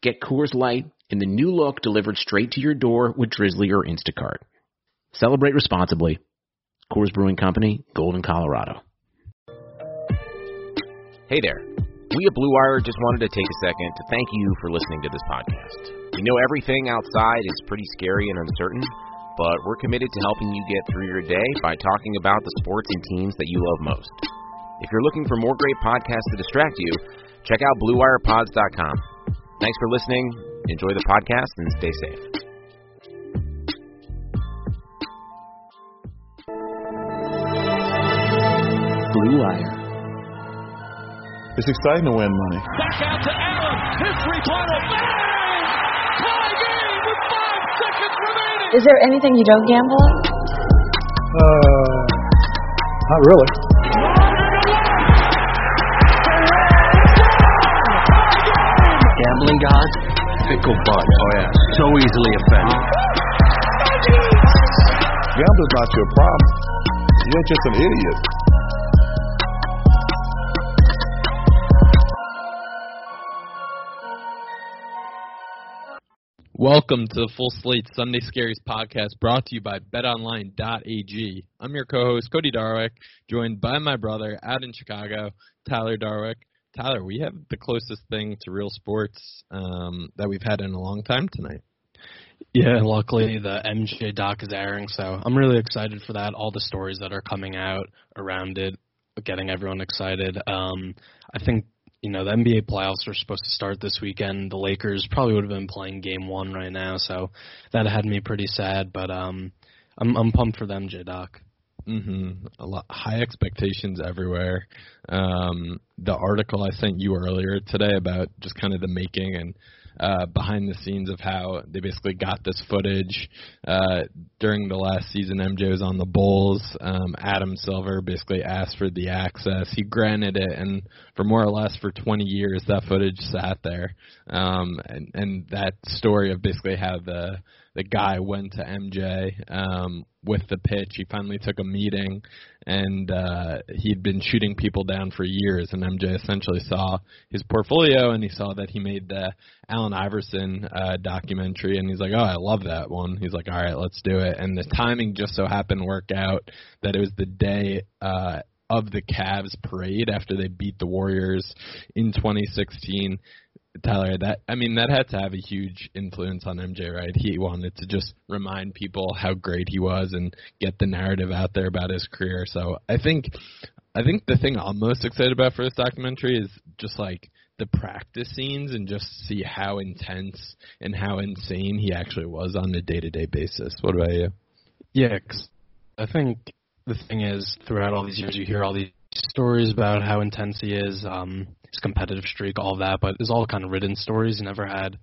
Get Coors Light in the new look delivered straight to your door with Drizzly or Instacart. Celebrate responsibly. Coors Brewing Company, Golden, Colorado. Hey there. We at Blue Wire just wanted to take a second to thank you for listening to this podcast. We know everything outside is pretty scary and uncertain, but we're committed to helping you get through your day by talking about the sports and teams that you love most. If you're looking for more great podcasts to distract you, check out BlueWirePods.com. Thanks for listening. Enjoy the podcast and stay safe. Blue Wire. It's exciting to win money. Back out to Allen. His three-pointer. Bang! Tie game with five seconds remaining. Is there anything you don't gamble on? Uh, not really. Gambling gods, fickle bunch. Oh yeah, so easily offended. Gambling's not your problem. You're just an idiot. Welcome to the Full Slate Sunday Scaries podcast brought to you by betonline.ag. I'm your co host, Cody Darwick, joined by my brother out in Chicago, Tyler Darwick. Tyler, we have the closest thing to real sports um, that we've had in a long time tonight. Yeah, luckily the MJ doc is airing, so I'm really excited for that. All the stories that are coming out around it, getting everyone excited. Um, I think you know the NBA playoffs are supposed to start this weekend. The Lakers probably would have been playing Game One right now, so that had me pretty sad. But um, I'm I'm pumped for them, J Doc. Mm-hmm. A lot high expectations everywhere. Um, the article I sent you earlier today about just kind of the making and uh, behind the scenes of how they basically got this footage uh, during the last season. MJ was on the Bulls. Um, Adam Silver basically asked for the access. He granted it, and for more or less for 20 years, that footage sat there. Um, and, and that story of basically how the the guy went to MJ um, with the pitch. He finally took a meeting, and uh, he'd been shooting people down for years. And MJ essentially saw his portfolio, and he saw that he made the Allen Iverson uh, documentary, and he's like, "Oh, I love that one." He's like, "All right, let's do it." And the timing just so happened to work out that it was the day. Uh, of the Cavs parade after they beat the Warriors in 2016 Tyler, that I mean that had to have a huge influence on MJ, right? He wanted to just remind people how great he was and get the narrative out there about his career. So I think I think the thing I'm most excited about for this documentary is just like the practice scenes and just see how intense and how insane he actually was on a day to day basis. What about you? Yeah, cause I think the thing is throughout all these years you hear all these stories about how intense he is. Um, his competitive streak, all that, but it's all kind of written stories. He never had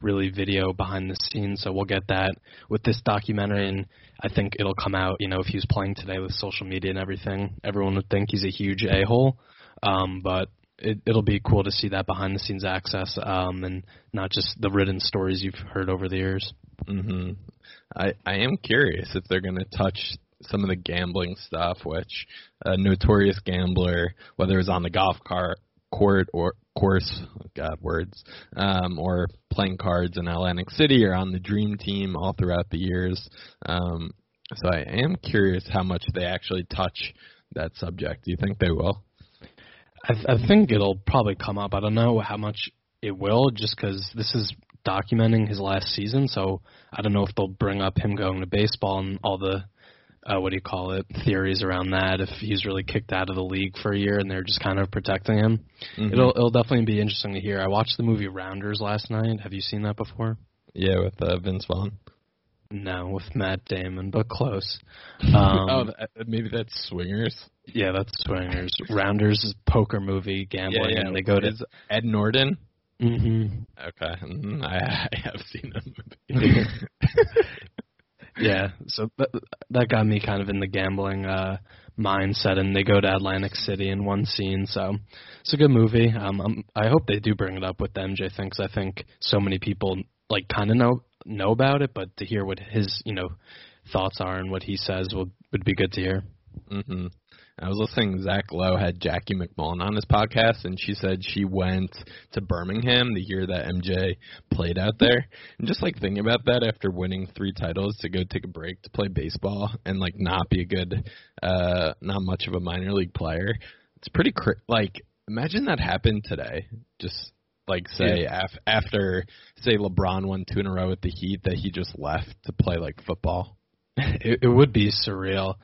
really video behind the scenes. So we'll get that with this documentary, and I think it'll come out. You know, if he was playing today with social media and everything, everyone would think he's a huge a hole. Um, but it, it'll be cool to see that behind the scenes access, um, and not just the written stories you've heard over the years. hmm I I am curious if they're going to touch some of the gambling stuff, which a notorious gambler, whether it was on the golf cart court or course, God words, um, or playing cards in Atlantic City or on the Dream Team all throughout the years. Um, so I am curious how much they actually touch that subject. Do you think they will? I, th- I think it'll probably come up. I don't know how much it will, just because this is documenting his last season. So I don't know if they'll bring up him going to baseball and all the uh, what do you call it theories around that. If he's really kicked out of the league for a year and they're just kind of protecting him, Mhm. it'll it'll definitely be interesting to hear. I watched the movie Rounders last night. Have you seen that before? Yeah, with uh, Vince Vaughn. No, with Matt Damon, but close. Um, oh, th- maybe that's Swingers. yeah, that's Swingers. Rounders is poker movie, gambling, yeah, yeah. and they go to. Is Ed Norton. hmm Okay, mhm, I, I have seen that movie. Yeah, so that, that got me kind of in the gambling uh mindset, and they go to Atlantic City in one scene. So it's a good movie. Um, um I hope they do bring it up with the MJ thing, 'cause I think so many people like kind of know know about it, but to hear what his you know thoughts are and what he says would would be good to hear. hmm I was listening. Zach Lowe had Jackie MacMullan on his podcast, and she said she went to Birmingham the year that MJ played out there. And just like thinking about that after winning three titles, to go take a break to play baseball and like not be a good, uh, not much of a minor league player. It's pretty cr- like imagine that happened today. Just like say af- after say LeBron won two in a row with the Heat, that he just left to play like football. it, it would be surreal.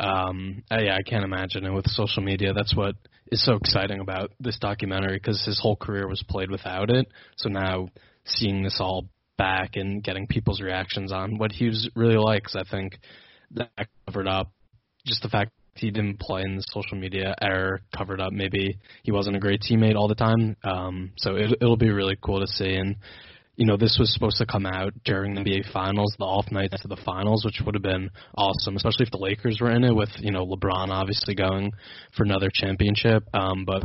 Um, uh, yeah, I can't imagine And with social media. That's what is so exciting about this documentary because his whole career was played without it. So now seeing this all back and getting people's reactions on what he was really like, 'cause I think that covered up just the fact he didn't play in the social media era covered up. Maybe he wasn't a great teammate all the time. Um, so it, it'll be really cool to see and you know, this was supposed to come out during the NBA Finals, the off night to the finals, which would have been awesome, especially if the Lakers were in it with, you know, LeBron obviously going for another championship. Um, but,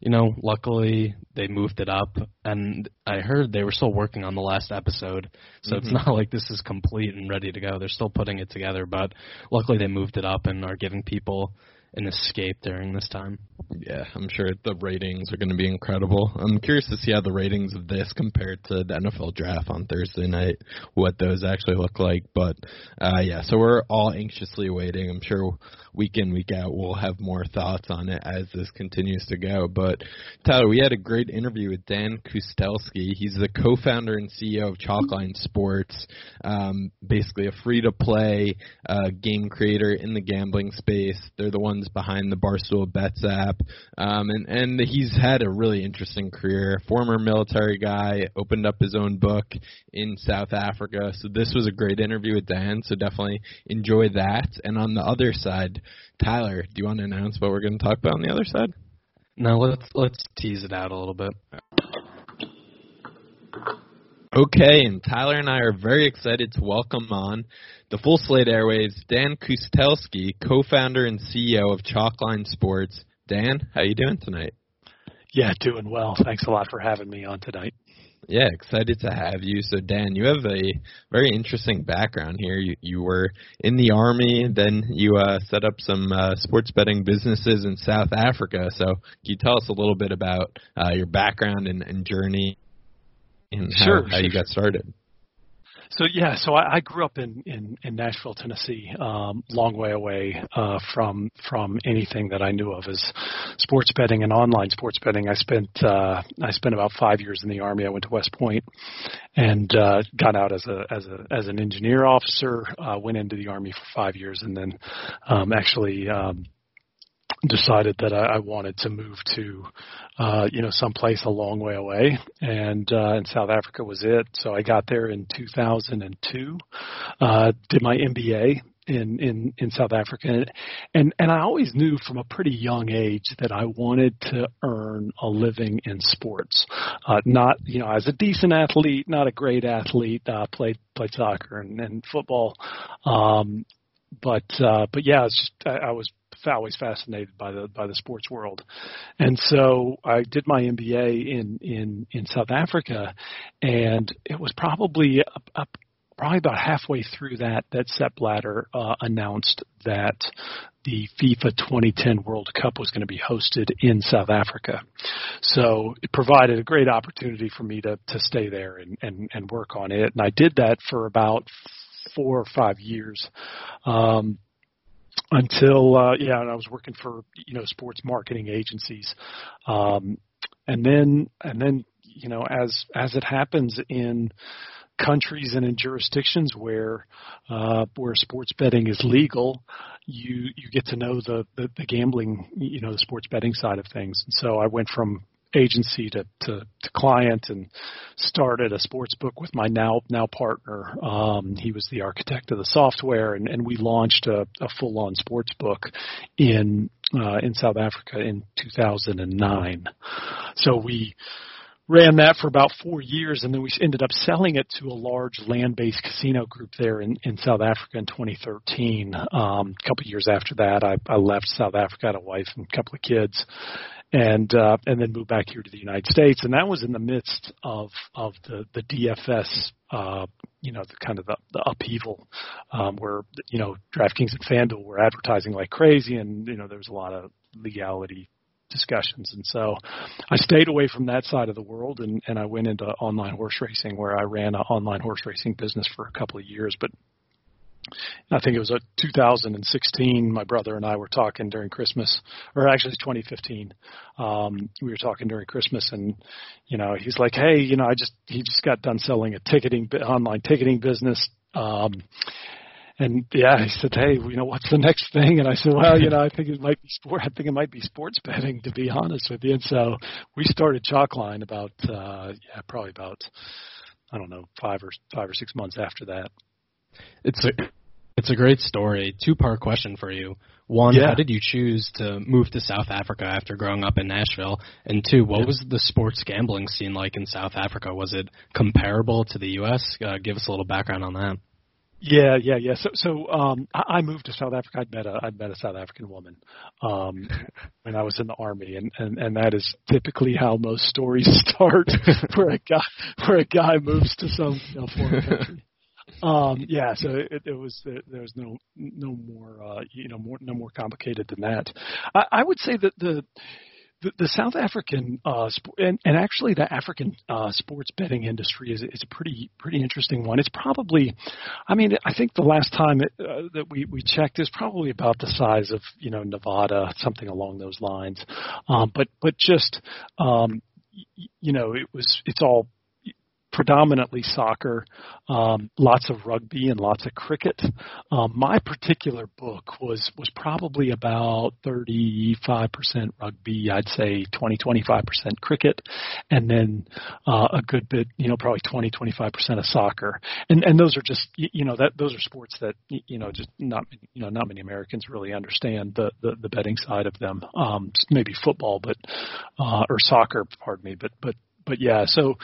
you know, luckily they moved it up. And I heard they were still working on the last episode. So it's not like this is complete and ready to go. They're still putting it together. But luckily they moved it up and are giving people an escape during this time. Yeah, I'm sure the ratings are going to be incredible. I'm curious to see how the ratings of this compared to the NFL draft on Thursday night, what those actually look like. But uh, yeah, so we're all anxiously waiting. I'm sure week in, week out, we'll have more thoughts on it as this continues to go. But Tyler, we had a great interview with Dan Kustelski. He's the co-founder and CEO of Chalkline Sports, um, basically a free-to-play uh, game creator in the gambling space. They're the ones behind the Barstool Bets app, um, and and he's had a really interesting career. Former military guy, opened up his own book in South Africa. So this was a great interview with Dan. So definitely enjoy that. And on the other side, Tyler, do you want to announce what we're going to talk about on the other side? No, let's let's tease it out a little bit. Okay, and Tyler and I are very excited to welcome on the Full Slate Airways, Dan Kustelski, co-founder and CEO of Chalkline Sports. Dan, how you doing tonight? Yeah, doing well. Thanks a lot for having me on tonight. Yeah, excited to have you. So, Dan, you have a very interesting background here. You you were in the army, then you uh, set up some uh, sports betting businesses in South Africa. So, can you tell us a little bit about uh, your background and, and journey and how, Sure, how sure, you got started? So yeah, so I, I grew up in, in, in Nashville, Tennessee, um, long way away uh, from from anything that I knew of as sports betting and online sports betting. I spent uh, I spent about five years in the army. I went to West Point and uh, got out as a as a as an engineer officer. Uh, went into the army for five years and then um, actually. Um, decided that I, I wanted to move to, uh, you know, someplace a long way away, and uh, and South Africa was it. So I got there in 2002, uh, did my MBA in in in South Africa, and and, I always knew from a pretty young age that I wanted to earn a living in sports. Uh, not you know, as a decent athlete, not a great athlete. Uh, played played soccer and, and football, um, but uh, but yeah, it's just, I, I was always fascinated by the by the sports world, and so I did my MBA in in in South Africa, and it was probably up, up probably about halfway through that that Sepp Blatter uh, announced that the FIFA 2010 World Cup was going to be hosted in South Africa. So it provided a great opportunity for me to to stay there and and, and work on it, and I did that for about four or five years. Um, until uh, yeah, and I was working for you know sports marketing agencies, um, and then and then you know as as it happens in countries and in jurisdictions where uh, where sports betting is legal, you you get to know the, the the gambling you know the sports betting side of things. And so I went from agency to, to, to client and started a sports book with my now now partner. Um, he was the architect of the software, and, and we launched a, a full on sports book in uh, in South Africa in 2009. So we ran that for about four years, and then we ended up selling it to a large land-based casino group there in, in South Africa in 2013. Um, a couple of years after that, I, I left South Africa, had a wife and a couple of kids, and uh, and then moved back here to the United States, and that was in the midst of of the the DFS, uh, you know, the kind of the, the upheaval, um, where you know DraftKings and FanDuel were advertising like crazy, and you know there was a lot of legality discussions. And so I stayed away from that side of the world and, and I went into online horse racing where I ran an online horse racing business for a couple of years. But I think it was a 2016. My brother and I were talking during Christmas, or actually 2015. Um, we were talking during Christmas, and you know, he's like, "Hey, you know, I just he just got done selling a ticketing online ticketing business." Um, and yeah, he said, "Hey, you know, what's the next thing?" And I said, "Well, you know, I think it might be sport. I think it might be sports betting, to be honest with you." And so we started Chalkline about, uh, yeah, probably about, I don't know, five or five or six months after that. It's a it's a great story. Two part question for you. One, yeah. how did you choose to move to South Africa after growing up in Nashville? And two, what yeah. was the sports gambling scene like in South Africa? Was it comparable to the U.S.? Uh, give us a little background on that. Yeah, yeah, yeah. So, so um, I, I moved to South Africa. I'd met a I'd met a South African woman um, when I was in the army, and, and and that is typically how most stories start, where a guy where a guy moves to some you know, foreign country um, yeah, so it, it was there, was no no more uh, you know more no more complicated than that. I, I would say that the the, the South African uh, sp- and, and actually the African uh, sports betting industry is is a pretty pretty interesting one. It's probably, I mean, I think the last time it, uh, that we we checked is probably about the size of you know Nevada, something along those lines. Um, but but just um, you know, it was it's all predominantly soccer, um, lots of rugby and lots of cricket. Um, my particular book was was probably about 35% rugby, I'd say 20 25% cricket, and then uh, a good bit, you know, probably 20 25% of soccer. And and those are just you know that those are sports that you know just not you know not many Americans really understand the the, the betting side of them. Um, maybe football, but uh, or soccer, pardon me, but but but yeah, so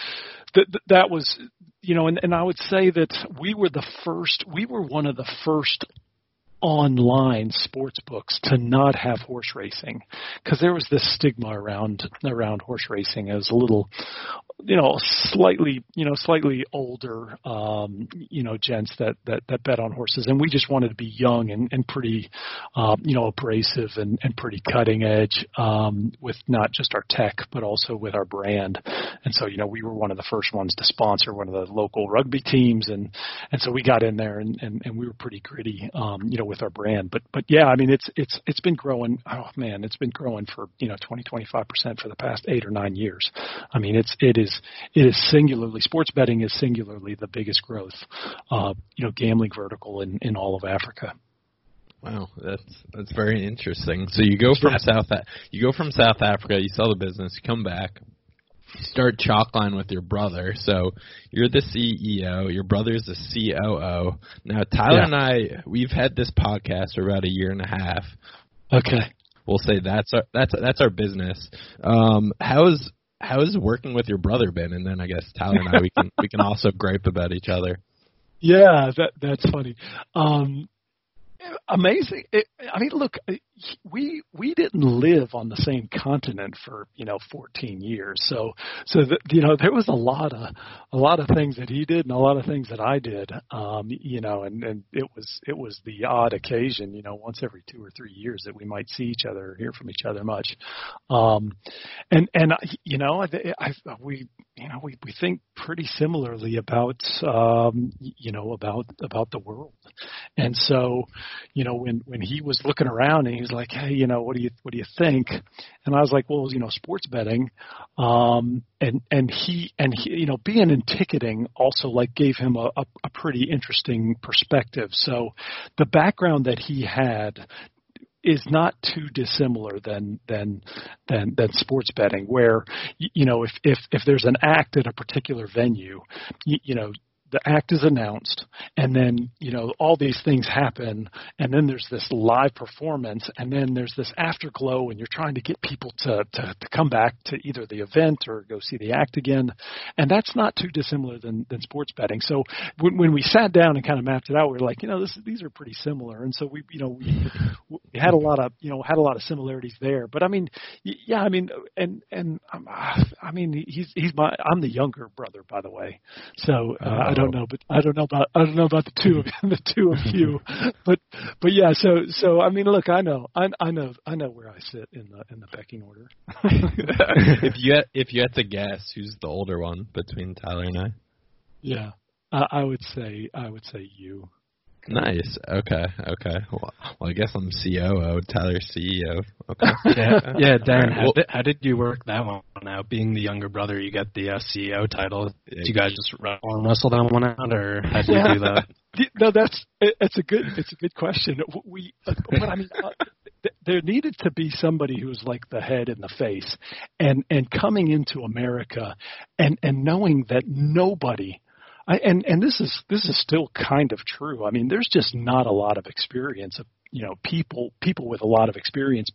th- th- that was, you know, and, and I would say that we were the first, we were one of the first online sports books to not have horse racing. Because there was this stigma around around horse racing as a little you know slightly you know slightly older um you know gents that that that bet on horses. And we just wanted to be young and and pretty um you know abrasive and and pretty cutting edge um with not just our tech but also with our brand. And so you know we were one of the first ones to sponsor one of the local rugby teams. And and so we got in there and and, and we were pretty gritty um you know with our brand but but yeah i mean it's it's it's been growing oh man it's been growing for you know 20 25% for the past 8 or 9 years i mean it's it is it is singularly sports betting is singularly the biggest growth, uh, you know, gambling vertical in in all of Africa. Wow, that's that's very interesting. So you go from yeah. South you go from South Africa, you sell the business, you come back. Start Chalkline with your brother. So you're the CEO, your brother's the COO. Now Tyler Yeah. and I, we've had this podcast for about a year and a half. Okay. We'll say that's our that's that's our business. Um, how's how's working with your brother been? And then I guess Tyler and I we can we can also gripe about each other. Yeah, that that's funny. Um, amazing. It, I mean, look, we we didn't live on the same continent for you know 14 years, so so that you know there was a lot of a lot of things that he did and a lot of things that I did. Um, you know, and and it was it was the odd occasion, you know, once every two or three years that we might see each other or hear from each other much. Um, and and you know, I, I we you know we we think pretty similarly about um, you know about about the world. And so, you know, when when he was looking around and he was like, "Hey, you know, what do you what do you think?" And I was like, "Well, you know, sports betting." Um, and and he and he, you know, being in ticketing also like gave him a, a, a pretty interesting perspective. So, the background that he had is not too dissimilar than than than than sports betting where you know if if if there's an act at a particular venue you, you know the act is announced and then you know all these things happen and then there's this live performance and then there's this afterglow and you're trying to get people to, to to come back to either the event or go see the act again. And that's not too dissimilar than than sports betting. So when, when we sat down and kind of mapped it out we were like you know this these are pretty similar. And so we you know we, we had a lot of you know had a lot of similarities there. But i mean yeah i mean and and um, i mean he's he's my i'm the younger brother by the way. So uh, i don't know but i don't know about i don't know about the two of the two of you. But but yeah so so i mean look i know i i know i know where i sit in the in the pecking order. If you had, if you had to guess, who's the older one between Tyler and I? yeah I, I would say i would say you Nice. Okay. Okay. Well, well I guess I'm COO. Tyler CEO. Okay. Yeah, yeah, Dan. How, Well- did, how did you work that one out? Being the younger brother, you get the uh, CEO title. Did you guys just arm wrestle that one out, or how did you do that? No, that's it's a good it's a good question. We, uh, but I mean, uh, there needed to be somebody who was like the head and the face, and and coming into America, and and knowing that nobody. I, and and this is this is still kind of true. I mean, there's just not a lot of experience of you know people people with a lot of experience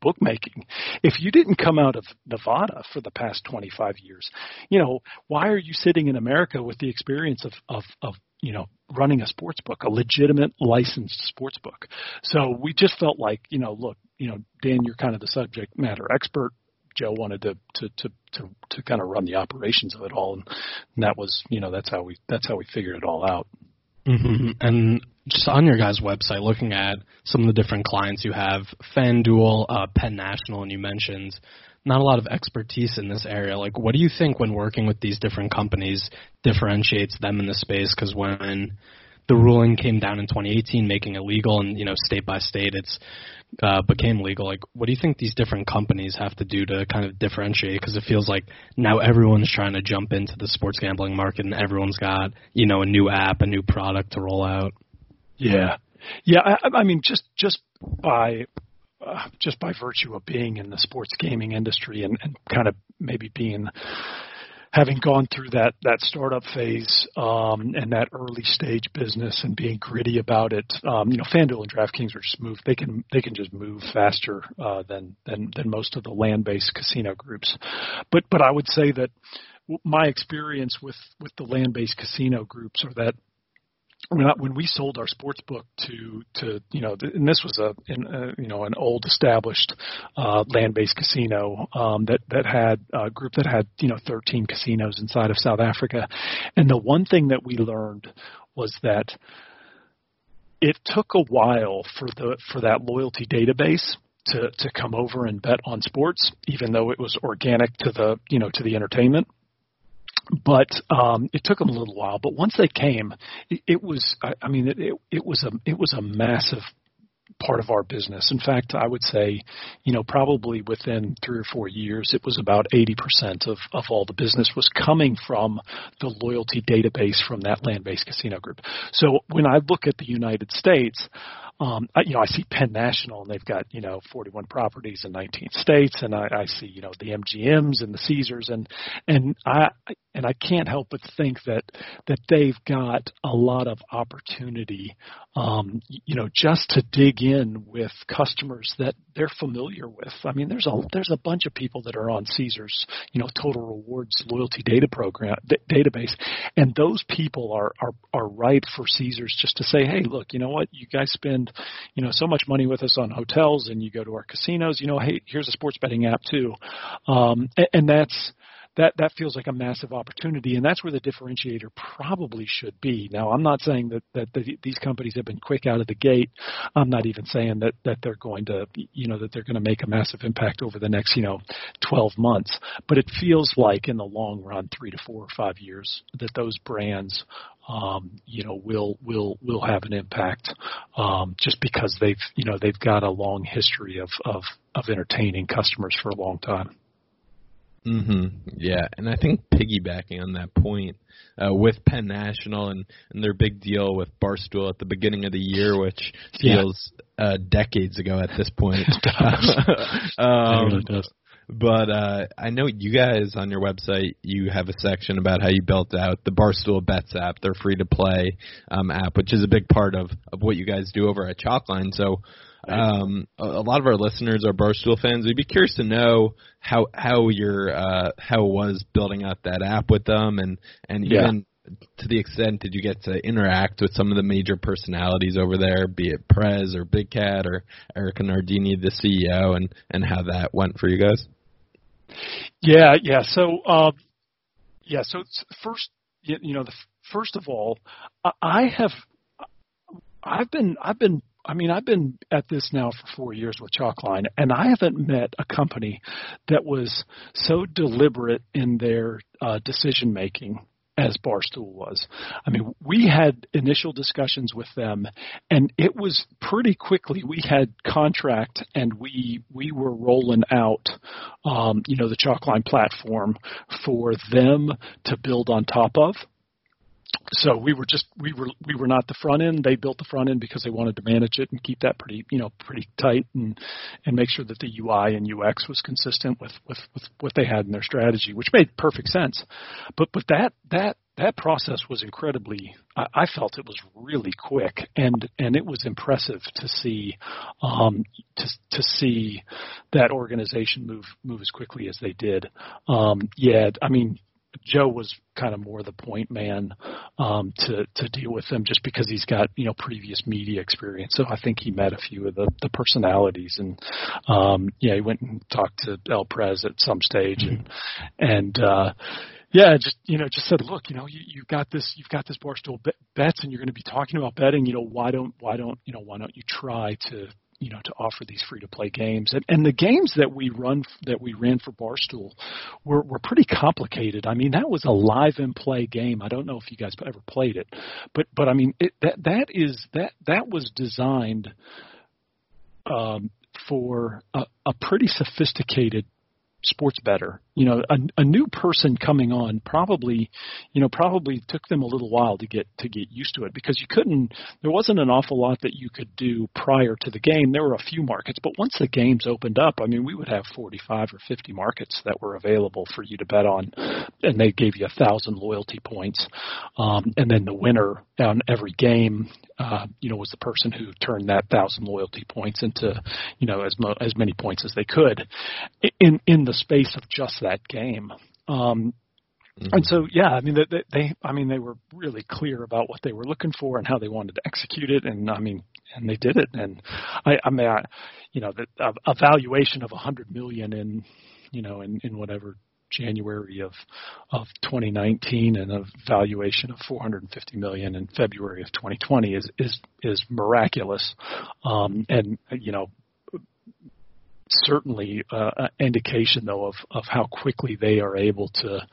bookmaking. If you didn't come out of Nevada for the past 25 years, you know why are you sitting in America with the experience of of of you know running a sports book, a legitimate licensed sports book? So we just felt like you know look you know Dan, you're kind of the subject matter expert. Joe wanted to to to to, to kind of run the operations of it all, and, that was you know that's how we that's how we figured it all out. hmm And just on your guys' website, looking at some of the different clients you have, FanDuel, uh, Penn National, and you mentioned not a lot of expertise in this area. Like, what do you think when working with these different companies differentiates them in the space? Because when the ruling came down in 2018, making it legal, and you know, state by state, it's uh, became legal. Like, what do you think these different companies have to do to kind of differentiate? Because it feels like now everyone's trying to jump into the sports gambling market, and everyone's got you know a new app, a new product to roll out. Yeah, yeah. I, I mean, just just by uh, just by virtue of being in the sports gaming industry and, and kind of maybe being having gone through that that startup phase um, and that early stage business and being gritty about it, um, you know, FanDuel and DraftKings are just move. They can they can just move faster uh, than than than most of the land based casino groups. But but I would say that my experience with with the land based casino groups are that when, we sold our sports book to to you know and this was a, in, uh, you know an old established uh, land-based casino um, that that had a group that had you know 13 casinos inside of South Africa, and the one thing that we learned was that it took a while for the for that loyalty database to to come over and bet on sports, even though it was organic to the you know to the entertainment but um, it took them a little while. But once they came, it, it was I, I mean it, it, was a it was a massive part of our business. In fact, I would say, you know, probably within three or four years, it was about 80% of, of all the business was coming from the loyalty database from that land-based casino group. So when I look at the United States, um, I, you know, I see Penn National and they've got you know 41 properties in 19 states, and I, I see you know the MGMs and the Caesars, and and I and I can't help but think that that they've got a lot of opportunity, um, you know, just to dig in with customers that they're familiar with. I mean, there's a there's a bunch of people that are on Caesars, you know, Total Rewards loyalty data program d- database, and those people are are are ripe for Caesars just to say, hey, look, you know what, you guys spend, you know, so much money with us on hotels, and you go to our casinos, you know, hey, here's a sports betting app too, um, and, and that's that that feels like a massive opportunity, and that's where the differentiator probably should be. Now, I'm not saying that that the, these companies have been quick out of the gate. I'm not even saying that that they're going to, you know, that they're going to make a massive impact over the next, you know, 12 months. But it feels like in the long run, three to four or five years, that those brands um, you know, will will will have an impact um, just because they've you know they've got a long history of of of entertaining customers for a long time. Mhm. Yeah, and I think piggybacking on that point uh, with Penn National and and their big deal with Barstool at the beginning of the year, which feels yeah. uh, decades ago at this point. um. But uh, I know you guys on your website you have a section about how you built out the Barstool Bets app, their free to play um, app, which is a big part of of what you guys do over at Chalkline. So um, a, a lot of our listeners are Barstool fans. We'd be curious to know how how your uh, how it was building out that app with them, and and yeah. even to the extent did you get to interact with some of the major personalities over there, be it Prez or Big Cat or Erika Nardini, the CEO, and and how that went for you guys? Yeah, yeah. So, uh, yeah. So first, you know, the first of all, I have, I've been, I've been I mean, I've been at this now for four years with Chalkline, and I haven't met a company that was so deliberate in their uh, decision making as Barstool was. I mean, we had initial discussions with them, and it was pretty quickly. We had contract, and we we were rolling out, um, you know, the Chalkline platform for them to build on top of so we were just we were we were not the front end. They built the front end because they wanted to manage it and keep that pretty you know pretty tight and and make sure that the UI and UX was consistent with with, with what they had in their strategy, which made perfect sense. But but that that that process was incredibly I, felt it was really quick and and it was impressive to see um to to see that organization move move as quickly as they did um yeah i mean Joe was kind of more the point man um, to to deal with them, just because he's got you know previous media experience. So I think he met a few of the the personalities, and um, yeah, he went and talked to El Prez at some stage, and and uh, yeah, just you know, just said, look, you know, you, you've got this, you've got this barstool bets, and you're going to be talking about betting. You know, why don't why don't you know why don't you try to you know to offer these free to play games. And, and the games that we run that we ran for barstool were were pretty complicated. I mean that was a live and play game. I don't know if you guys ever played it. But but i mean it, that that is that that was designed um for a, a pretty sophisticated sports better. You know, a, a new person coming on probably, you know, probably took them a little while to get to get used to it because you couldn't. There wasn't an awful lot that you could do prior to the game. There were a few markets, but once the games opened up, I mean, we would have 45 or 50 markets that were available for you to bet on, and they gave you a thousand loyalty points, um, and then the winner on every game, uh, you know, was the person who turned that thousand loyalty points into, you know, as mo- as many points as they could, in in the space of just that game. Um, mm-hmm. And so, yeah, I mean, they, they, I mean, they were really clear about what they were looking for and how they wanted to execute it, and I mean, and they did it. And I, I mean, I, you know, the a, a valuation of a hundred million in, you know, in in whatever January of of 2019 and a valuation of 450 million in February of 2020 is is is miraculous, um, and you know certainly uh, an indication though of, of how quickly they are able to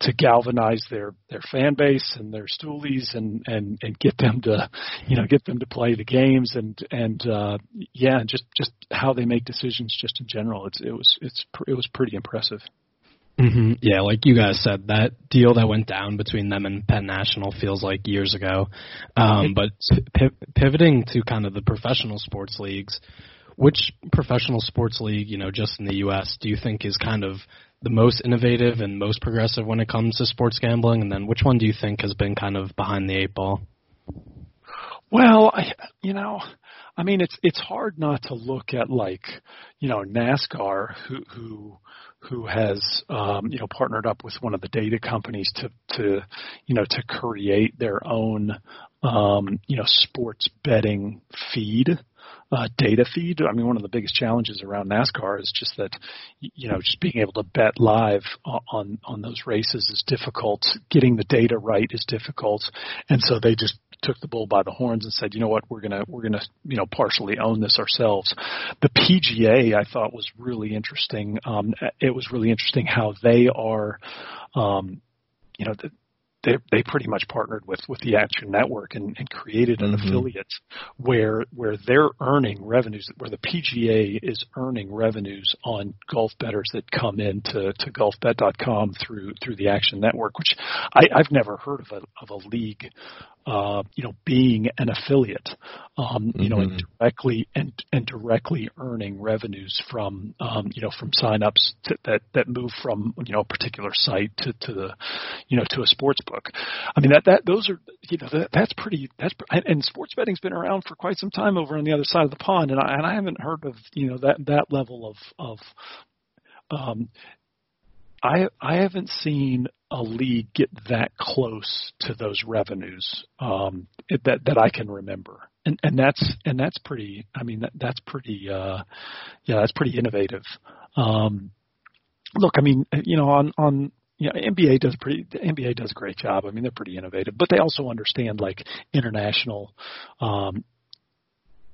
to galvanize their, their fan base and their stoolies and, and, and get them to you know get them to play the games and and uh, yeah just just how they make decisions just in general it's it was it's it was pretty impressive. Mm-hmm. Yeah, like you guys said, that deal that went down between them and Penn National feels like years ago. Um, but p- pivoting to kind of the professional sports leagues, which professional sports league, you know, just in the U.S., do you think is kind of the most innovative and most progressive when it comes to sports gambling? And then which one do you think has been kind of behind the eight ball? Well, I, you know, I mean, it's it's hard not to look at like, you know, NASCAR, who who who has um, you know partnered up with one of the data companies to to you know to create their own um, you know sports betting feed uh, data feed. I mean, one of the biggest challenges around NASCAR is just that, you know, just being able to bet live on on those races is difficult. Getting the data right is difficult, and so they just took the bull by the horns and said, you know what, we're gonna we're gonna you know partially own this ourselves. The PGA I thought was really interesting. Um, it was really interesting how they are, um, you know, they they pretty much partnered with with the Action Network and, and created an mm-hmm. affiliate where where they're earning revenues where the PGA is earning revenues on golf bettors that come in to, to golfbet.com through through the Action Network, which I, I've never heard of a of a league uh, you know, being an affiliate, um, you mm-hmm. know, and directly and and directly earning revenues from, um, you know, from signups to, that that move from you know a particular site to to the, you know, to a sports book. I mean that that those are you know that, that's pretty that's and sports betting's been around for quite some time over on the other side of the pond, and I and I haven't heard of you know that that level of of um, I I haven't seen a league get that close to those revenues um, that that I can remember, and and that's and that's pretty. I mean that that's pretty. Uh, yeah, that's pretty innovative. Um, look, I mean, you know, on on you know, NBA does pretty. The NBA does a great job. I mean, they're pretty innovative, but they also understand like international um,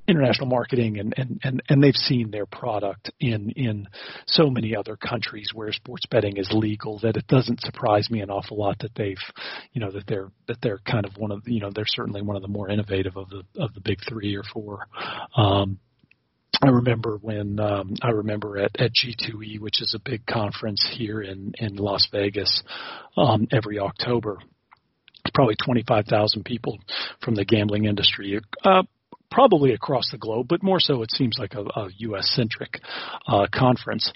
international marketing and, and, and, and they've seen their product in, in so many other countries where sports betting is legal that it doesn't surprise me an awful lot that they've, you know, that they're, that they're kind of one of, you know, they're certainly one of the more innovative of the, of the big three or four. Um, I remember when um, I remember at, at G2E, which is a big conference here in in Las Vegas, um, every October. Probably 25,000 people from the gambling industry, uh, probably across the globe, but more so it seems like a, a U.S. centric uh, conference.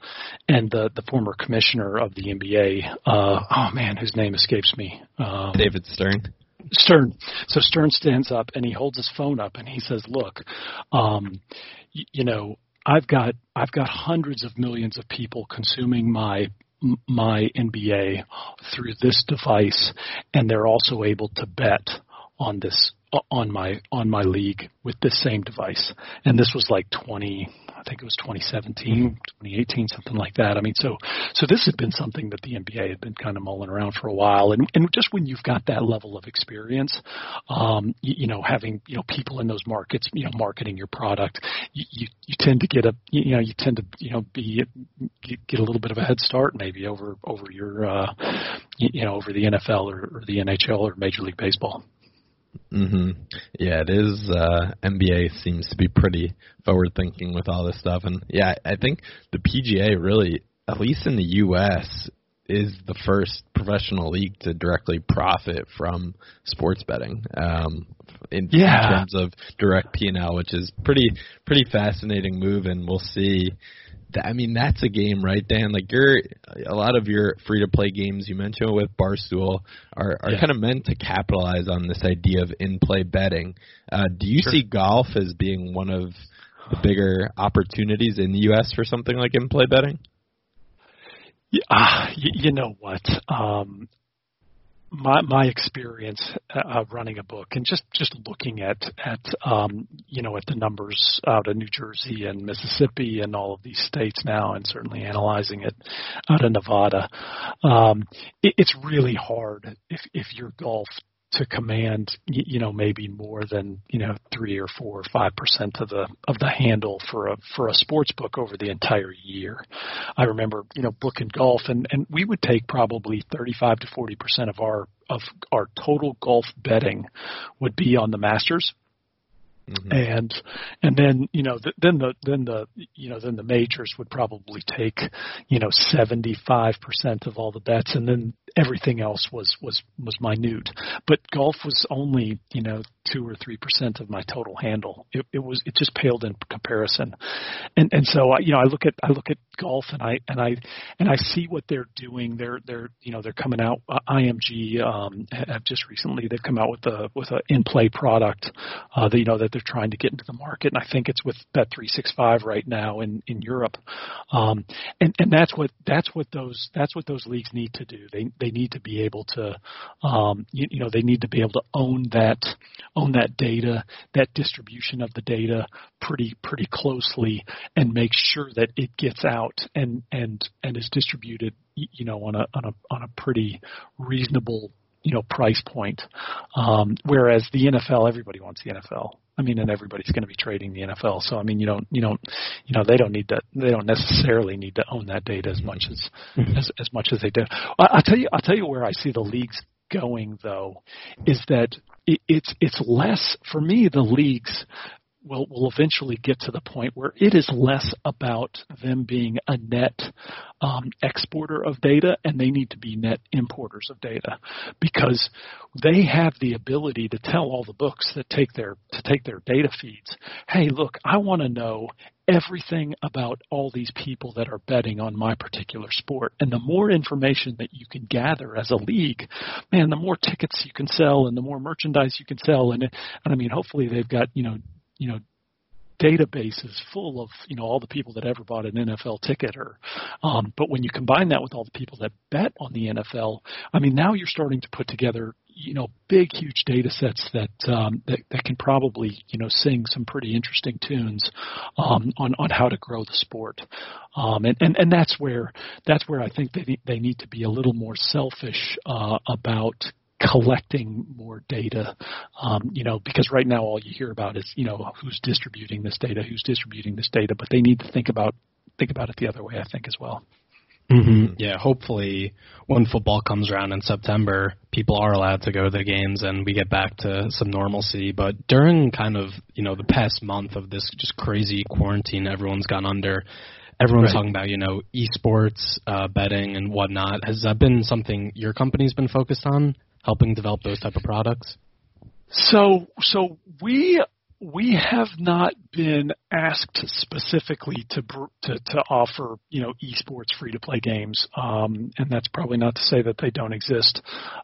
And the the former commissioner of the NBA, uh, oh man, whose name escapes me, um, David Stern. Stern. So Stern stands up and he holds his phone up and he says, "Look, um, you know, I've got I've got hundreds of millions of people consuming my my NBA through this device, and they're also able to bet on this on my on my league with this same device. And this was like 20 I think it was 2017 2018 something like that. I mean so so this had been something that the NBA had been kind of mulling around for a while. And and just when you've got that level of experience um you, you know having you know people in those markets you know marketing your product you you, you tend to get a you know you tend to you know be get a little bit of a head start maybe over over your uh you know over the NFL or, or the NHL or Major League Baseball Mhm. Yeah, it is. Uh, NBA seems to be pretty forward thinking with all this stuff, and yeah, I think the PGA really, at least in the U.S., is the first professional league to directly profit from sports betting. Um, in, yeah. in terms of direct P and L, which is pretty pretty fascinating move, and we'll see I mean, that's a game, right, Dan? Like you're a lot of your free to play games you mentioned with Barstool are are yeah. kind of meant to capitalize on this idea of in play betting. Uh, do you sure. see golf as being one of the bigger opportunities in the U.S. for something like in play betting? Yeah, uh, you, you know what? Um, my my experience uh, running a book and just just looking at at um, you know at the numbers out of New Jersey and Mississippi and all of these states now, and certainly analyzing it out of Nevada, um, it, it's really hard if if your golf to command you know maybe more than you know three or four or five percent of the of the handle for a for a sports book over the entire year. I remember you know booking golf and and we would take probably thirty five to forty percent of our of our total golf betting would be on the Masters Mm-hmm. And and then you know the, then the then the you know then the majors would probably take you know 75% of all the bets and then everything else was was was minute. But golf was only you know 2 or 3% of my total handle. It, it was it just paled in comparison. And and so I, you know I look at I look at golf and I and I and I see what they're doing. They're they're you know they're coming out. Uh, IMG um have just recently they've come out with a with a in play product uh that you know that they're trying to get into the market, and I think it's with Bet365 right now in in Europe. Um, and and that's what that's what those that's what those leagues need to do. They they need to be able to, um, you, you know, they need to be able to own that own that data, that distribution of the data pretty pretty closely, and make sure that it gets out and and and is distributed, you know, on a on a on a pretty reasonable you know price point. Um, whereas the NFL, everybody wants the NFL. I mean, and everybody's going to be trading the NFL. So I mean, you don't you don't you know they don't need to they don't necessarily need to own that data as much as mm-hmm. as, as much as they do. I, I'll tell you I'll tell you where I see the leagues going though is that it, it's it's less for me the leagues will will eventually get to the point where it is less about them being a net um, exporter of data and they need to be net importers of data because they have the ability to tell all the books that take their to take their data feeds hey look i want to know everything about all these people that are betting on my particular sport. And the more information that you can gather as a league, man, the more tickets you can sell and the more merchandise you can sell. And, and I mean, hopefully they've got, you know, you know databases full of you know all the people that ever bought an NFL ticket or um, but when you combine that with all the people that bet on the NFL I mean now you're starting to put together you know big huge data sets that um, that, that can probably you know sing some pretty interesting tunes um, on on how to grow the sport. Um, and, and and that's where that's where I think they they need to be a little more selfish uh, about collecting more data, um, you know, because right now all you hear about is, you know, who's distributing this data, who's distributing this data, but they need to think about think about it the other way, I think, as well. Mm-hmm. Yeah, hopefully when football comes around in September, people are allowed to go to the games and we get back to some normalcy. But during kind of, you know, the past month of this just crazy quarantine everyone's gone under, everyone's right. talking about, you know, esports, uh, betting and whatnot. Has that been something your company's been focused on? Helping develop those type of products? So so we we have not been asked specifically to to, to offer you know esports free to play games, um, and that's probably not to say that they don't exist.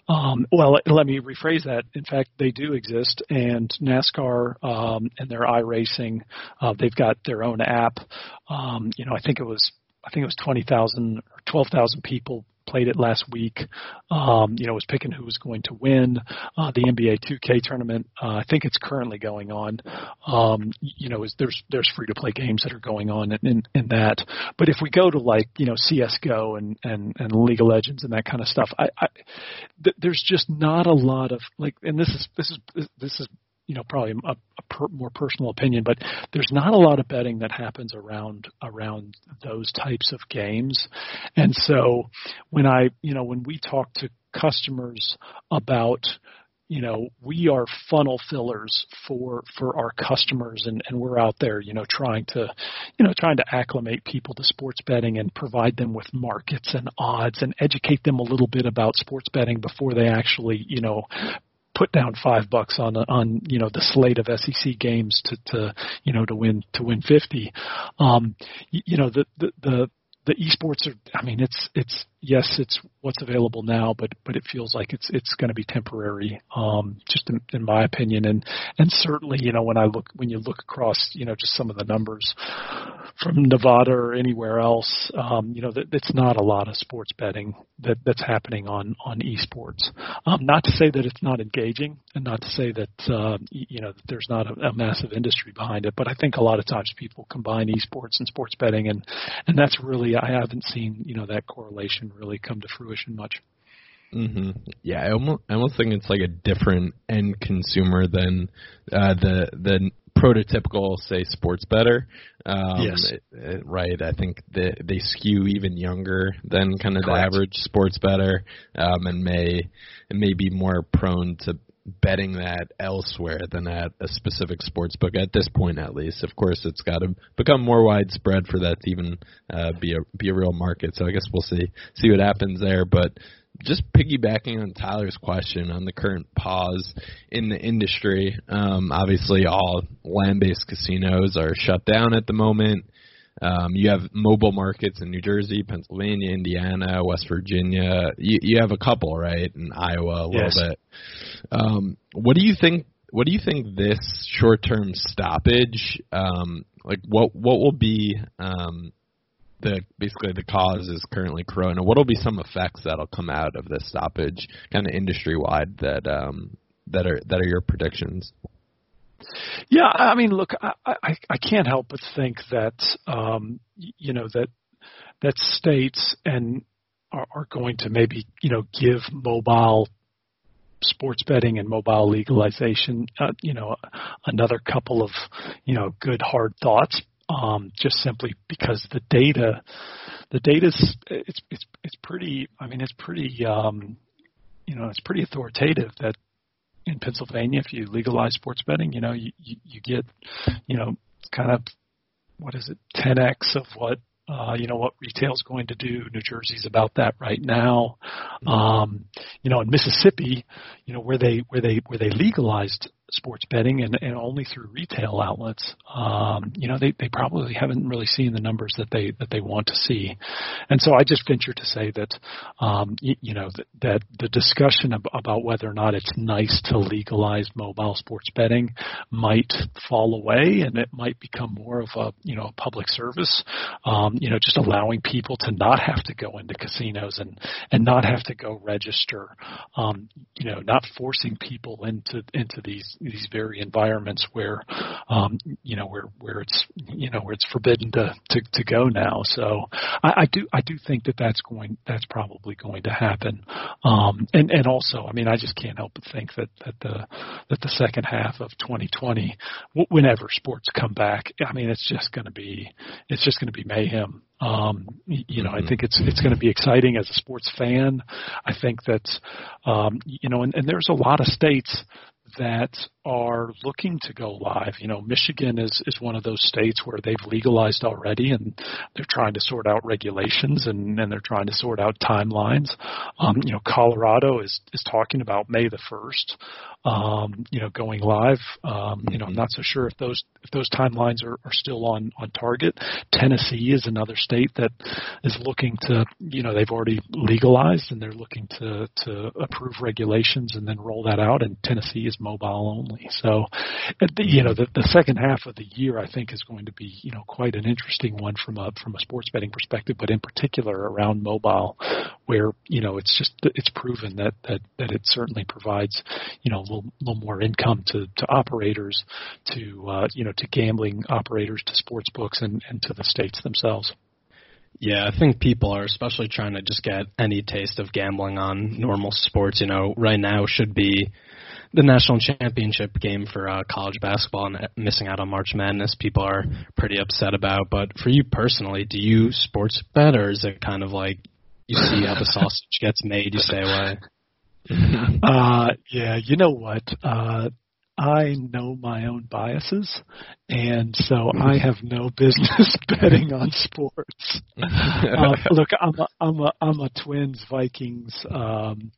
Um, well, let me rephrase that. In fact, they do exist, and NASCAR um, and their iRacing, uh, they've got their own app. Um, you know, I think it was I think it was twenty thousand or twelve thousand people played it last week. Um, you know, was picking who was going to win uh, the NBA 2K tournament. Uh, I think it's currently going on. Um, you know, is there's there's free to play games that are going on in, in, in that. But if we go to like you know CS:GO and and and League of Legends and that kind of stuff, I, I th- there's just not a lot of like, and this is this is this is you know probably a, a per, more personal opinion, but there's not a lot of betting that happens around around those types of games, and so when I you know when we talk to customers about you know we are funnel fillers for for our customers and and we're out there you know trying to you know trying to acclimate people to sports betting and provide them with markets and odds and educate them a little bit about sports betting before they actually you know put down five bucks on on you know the slate of SEC games to to you know to win to win fifty. Um, you, you know the the the the esports are I mean it's it's yes it's what's available now but but it feels like it's it's going to be temporary um just in, in my opinion. And and certainly you know when I look when you look across you know just some of the numbers from Nevada or anywhere else um you know that it's not a lot of sports betting that that's happening on on esports. Um not to say that it's not engaging and not to say that uh you know that there's not a, a massive industry behind it but I think a lot of times people combine esports and sports betting and and that's really I haven't seen you know that correlation really come to fruition much. Mm-hmm. Yeah, I almost, I almost think it's like a different end consumer than uh, the the prototypical say sports better. Um, yes. It, it, right. I think they they skew even younger than kind of Correct. the average sports better, um, and may and may be more prone to betting that elsewhere than at a specific sports book at this point, at least. Of course, it's got to become more widespread for that to even uh, be a be a real market. So I guess we'll see see what happens there. But just piggybacking on Tyler's question on the current pause in the industry, um, obviously all land-based casinos are shut down at the moment. Um, you have mobile markets in New Jersey, Pennsylvania, Indiana, West Virginia. You, you have a couple, right? In Iowa, a little yes. bit. Um, what do you think? What do you think this short-term stoppage? Um, like, what what will be um, the basically the cause is currently Corona. What will be some effects that'll come out of this stoppage, kind of industry wide that um, that are that are your predictions? Yeah, I mean, look, I, I, I can't help but think that um, you know that that states and are, are going to maybe you know give mobile sports betting and mobile legalization, uh, you know, another couple of you know good hard thoughts. Um, just simply because the data, the data's it's it's it's pretty. I mean, it's pretty. Um, you know, it's pretty authoritative that in Pennsylvania, if you legalize sports betting, you know, you, you, you get, you know, kind of, what is it, 10x of what, uh, you know, what retail's going to do. New Jersey's about that right now. Um, you know, in Mississippi, you know, where they, where they, where they legalized sports betting and, and only through retail outlets, um, you know, they, they probably haven't really seen the numbers that they that they want to see. And so I just venture to say that, um, you, you know, that, that the discussion ab- about whether or not it's nice to legalize mobile sports betting might fall away, and it might become more of a you know a public service. Um, you know, just allowing people to not have to go into casinos and and not have to go register. Um, you know, not forcing people into into these these very environments where um, you know where where it's you know where it's forbidden to to, to go now. So I, I do I do think that that's going that's probably going to happen. Um, and and also I mean I just can't help but think that that the that the second half of 2020 whenever sports come back I mean it's just going to be it's just going to be mayhem. Um, you know, I think it's it's going to be exciting as a sports fan. I think that um, you know, and, and there's a lot of states that are looking to go live. You know, Michigan is is one of those states where they've legalized already, and they're trying to sort out regulations and and they're trying to sort out timelines. Um, you know, Colorado is is talking about May the first. Um, you know, going live. Um, you know, I'm not so sure if those if those timelines are, are still on on target. Tennessee is another state that is looking to. You know, they've already legalized and they're looking to to approve regulations and then roll that out. And Tennessee is mobile only. So, you know, the, the second half of the year I think is going to be you know quite an interesting one from a from a sports betting perspective, but in particular around mobile, where you know it's just it's proven that that that it certainly provides you know little, little more income to to operators, to uh, you know to gambling operators, to sports books, and and to the states themselves. Yeah, I think people are especially trying to just get any taste of gambling on normal sports. You know, right now should be the national championship game for uh, college basketball and missing out on March Madness. People are pretty upset about. But for you personally, do you sports bet, or is it kind of like you see how the sausage gets made, you stay away? uh, yeah, you know what? Uh, I know my own biases, and so I have no business betting on sports. uh, look, I'm a, I'm a I'm a Twins Vikings, um,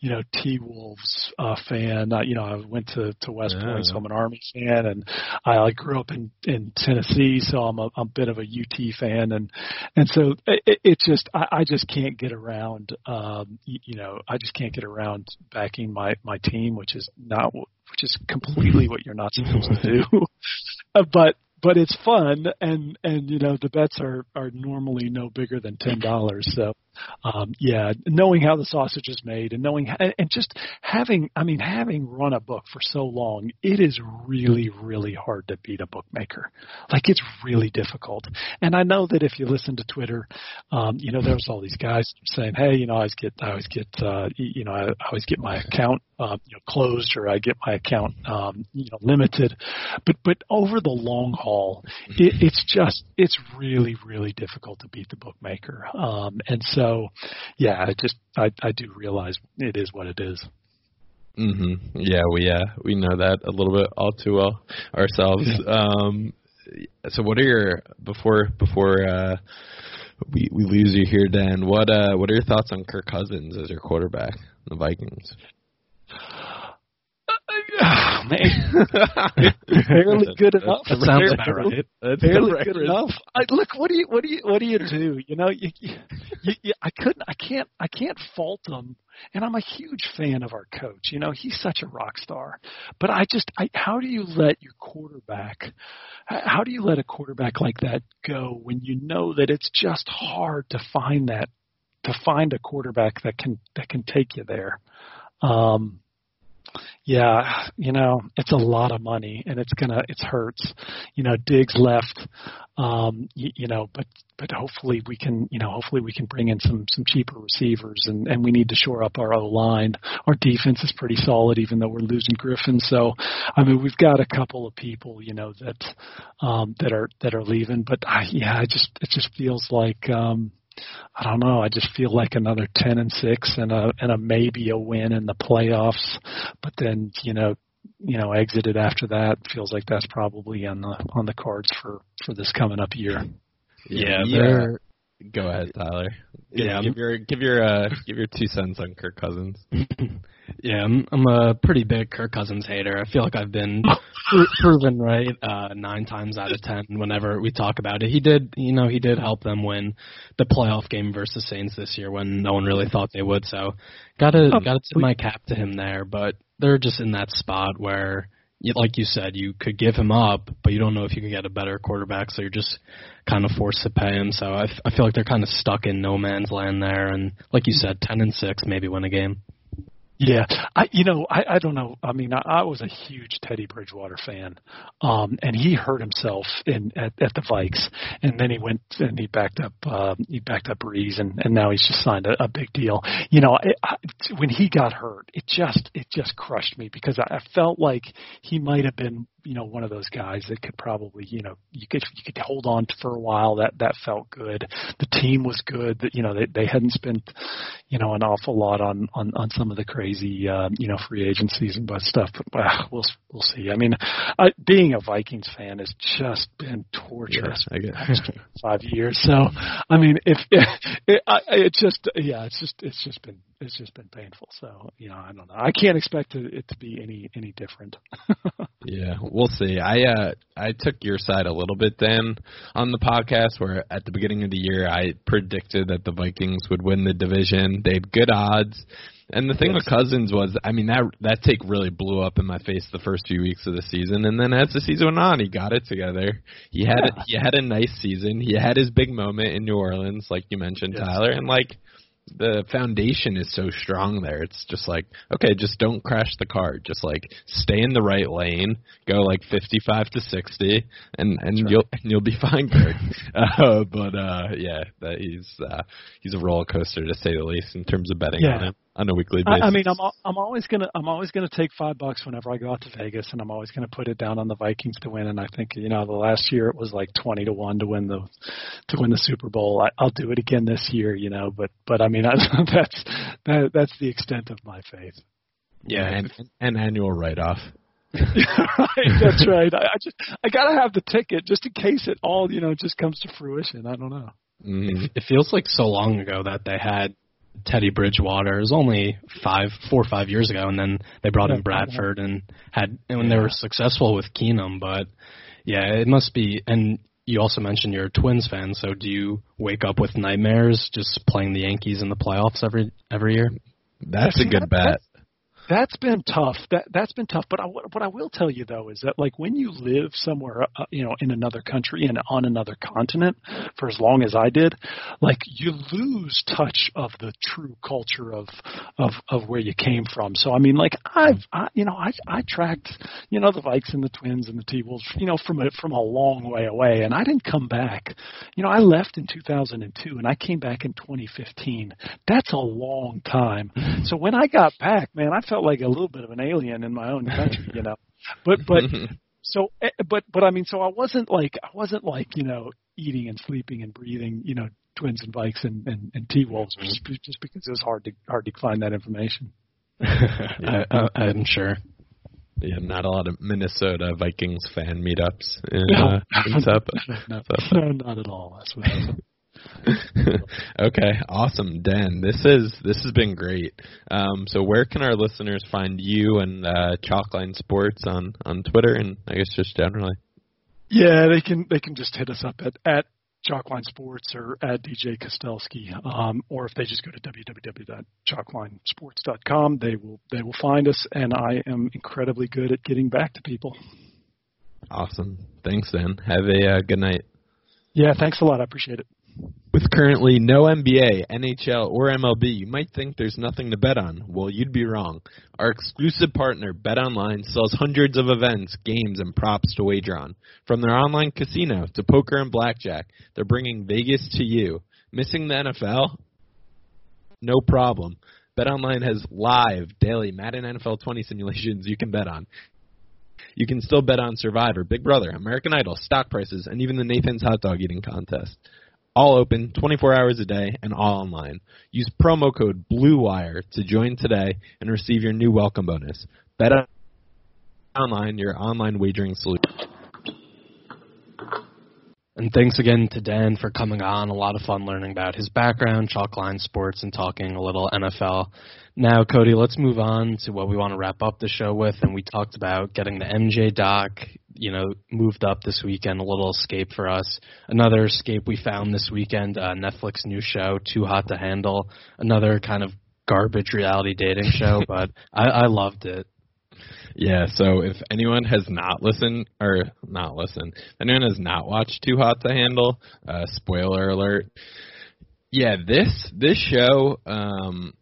you know, T Wolves uh, fan. Uh, you know, I went to to West yeah. Point, so I'm an Army fan, and I, I grew up in in Tennessee, so I'm a, I'm a bit of a UT fan, and and so it, it just I, I just can't get around. Um, you, you know, I just can't get around backing my my team, which is not which is completely what you're not supposed to do. Uh, but but it's fun and and you know the bets are are normally no bigger than ten dollars so um yeah knowing how the sausage is made and knowing and, and just having i mean having run a book for so long it is really really hard to beat a bookmaker. Like it's really difficult. And i know that if you listen to twitter um you know there's all these guys saying hey you know i always get i always get uh you know i, always get my account um, you know closed or i get my account um you know limited. But but over the long haul it, it's just it's really really difficult to beat the bookmaker. Um, and so, yeah, I just I, I do realize it is what it is. Mhm. Yeah, we uh we know that a little bit all too well ourselves. um so what are your before before uh we we lose you here Dan, what uh what are your thoughts on Kirk Cousins as your quarterback, in the Vikings? Oh, man, barely good enough. That sounds about right. That's barely good enough. I, look, what do you, what do you, what do you do? You know, you, you, you, you, I couldn't, I can't, I can't fault them. And I'm a huge fan of our coach. You know, he's such a rock star. But I just, I, how do you let your quarterback, how do you let a quarterback like that go when you know that it's just hard to find that, to find a quarterback that can, that can take you there. Um, yeah, you know, it's a lot of money and it's gonna it hurts. You know, Diggs left um you, you know, but but hopefully we can, you know, hopefully we can bring in some some cheaper receivers and and we need to shore up our O line. Our defense is pretty solid even though we're losing Griffin. So, I mean, we've got a couple of people, you know, that um that are that are leaving, but I, yeah, it just it just feels like um I don't know. I just feel like another ten and six and a and a maybe a win in the playoffs, but then you know you know exited after that feels like that's probably on the on the cards for for this coming up year. Yeah, yeah. Go ahead, Tyler. Give, Yeah, give your give your uh give your two cents on Kirk Cousins. yeah, I'm, I'm a pretty big Kirk Cousins hater. I feel like I've been pro- proven right uh, nine times out of ten whenever we talk about it. He did, you know, he did help them win the playoff game versus Saints this year when no one really thought they would. So, gotta Um, gotta tip my cap to him there. But they're just in that spot where. Like you said, you could give him up, but you don't know if you could get a better quarterback, so you're just kind of forced to pay him. So I, f- I feel like they're kind of stuck in no man's land there. And like you said, ten and six, maybe win a game. Yeah, I you know I I don't know. I mean, I, I was a huge Teddy Bridgewater fan, um, and he hurt himself in at, at the Vikes, and then he went and he backed up uh, he backed up Brees, and and now he's just signed a, a big deal. You know, I, I, when he got hurt, it just it just crushed me because I, I felt like he might have been you know one of those guys that could probably you know you could you could hold on to for a while. That that felt good. The team was good. That you know they they hadn't spent you know an awful lot on on on some of the crazy uh, you know free agencies and but stuff. But uh, we'll we'll see. I mean, I, being a Vikings fan has just been torturous I get five years. So I mean, if it, it, it just yeah, it's just it's just been it's just been painful. So you know, I don't know. I can't expect it, it to be any any different. Yeah, we'll see. I uh I took your side a little bit then on the podcast where at the beginning of the year I predicted that the Vikings would win the division. They had good odds. And the thing with Cousins was, I mean that that take really blew up in my face the first few weeks of the season, and then as the season went on, he got it together. He had Yeah. he had a nice season. He had his big moment in New Orleans, like you mentioned, Yes. Tyler, and like the foundation is so strong there. It's just like, okay, just don't crash the car. Just like stay in the right lane, go like 55 to 60, and and you'll and you'll be fine, Kirk. uh, but uh, yeah, that he's uh, he's a roller coaster to say the least in terms of betting Yeah. on him on a weekly basis. I, I mean, I'm al- I'm always gonna I'm always gonna take five bucks whenever I go out to Vegas, and I'm always gonna put it down on the Vikings to win. And I think you know the last year it was like twenty to one to win the to win the Super Bowl. I, I'll do it again this year, you know. But but I mean I, that's that, that's the extent of my faith. yeah, and an annual write off. right, that's right. I, I just I gotta have the ticket just in case it all you know just comes to fruition. I don't know. Mm-hmm. It feels like so long ago that they had Teddy Bridgewater. It was only five, four or five years ago, and then they brought Yeah, in Bradford and had and when they were successful with Keenum. But yeah, it must be. And you also mentioned you're a Twins fan, so do you wake up with nightmares just playing the Yankees in the playoffs every every year? That's a good bet. That's- been tough. That that's been tough. But I, what I will tell you though is that like when you live somewhere, uh, you know, in another country and on another continent for as long as I did, like you lose touch of the true culture of of of where you came from. So I mean, like I've I, you know I I tracked you know the Vikes and the Twins and the T Wolves you know from a from a long way away, and I didn't come back. You know, I left in 2002 and I came back in 2015. That's a long time. So when I got back, man, I felt like a little bit of an alien in my own country, you know. But but so eh, but but I mean, so I wasn't like I wasn't like you know eating and sleeping and breathing, you know, Twins and Vikes and and, and T Wolves just, just because it was hard to hard to find that information. yeah. I, I, I'm sure. Yeah, not a lot of Minnesota Vikings fan meetups in, no. uh, in Tampa. no, no, not at all. okay, awesome, Dan. This is this has been great. Um, so where can our listeners find you and uh, Chalkline Sports on on Twitter and I guess just generally? Yeah, they can they can just hit us up at at Chalkline Sports or at DJ Kostelski, um, or if they just go to www.chalklinesports.com, they will they will find us. And I am incredibly good at getting back to people. Awesome. Thanks, Dan. Have a uh, good night. Yeah, thanks a lot. I appreciate it. With currently no NBA, NHL, or MLB, you might think there's nothing to bet on. Well, you'd be wrong. Our exclusive partner, BetOnline, sells hundreds of events, games, and props to wager on. From their online casino to poker and blackjack, they're bringing Vegas to you. Missing the NFL? No problem. BetOnline has live, daily Madden NFL 20 simulations you can bet on. You can still bet on Survivor, Big Brother, American Idol, stock prices, and even the Nathan's hot dog eating contest all open 24 hours a day and all online. Use promo code BLUEWIRE to join today and receive your new welcome bonus. Bet online, your online wagering solution. And thanks again to Dan for coming on. A lot of fun learning about his background, Chalkline Sports, and talking a little NFL. Now, Cody, let's move on to what we want to wrap up the show with. And we talked about getting the MJ doc, you know, moved up this weekend, a little escape for us. Another escape we found this weekend, uh, Netflix new show, Too Hot to Handle. Another kind of garbage reality dating show, but I, I loved it. Yeah, so if anyone has not listened or not listened, anyone has not watched Too Hot to Handle, uh, spoiler alert. Yeah, this this show, um,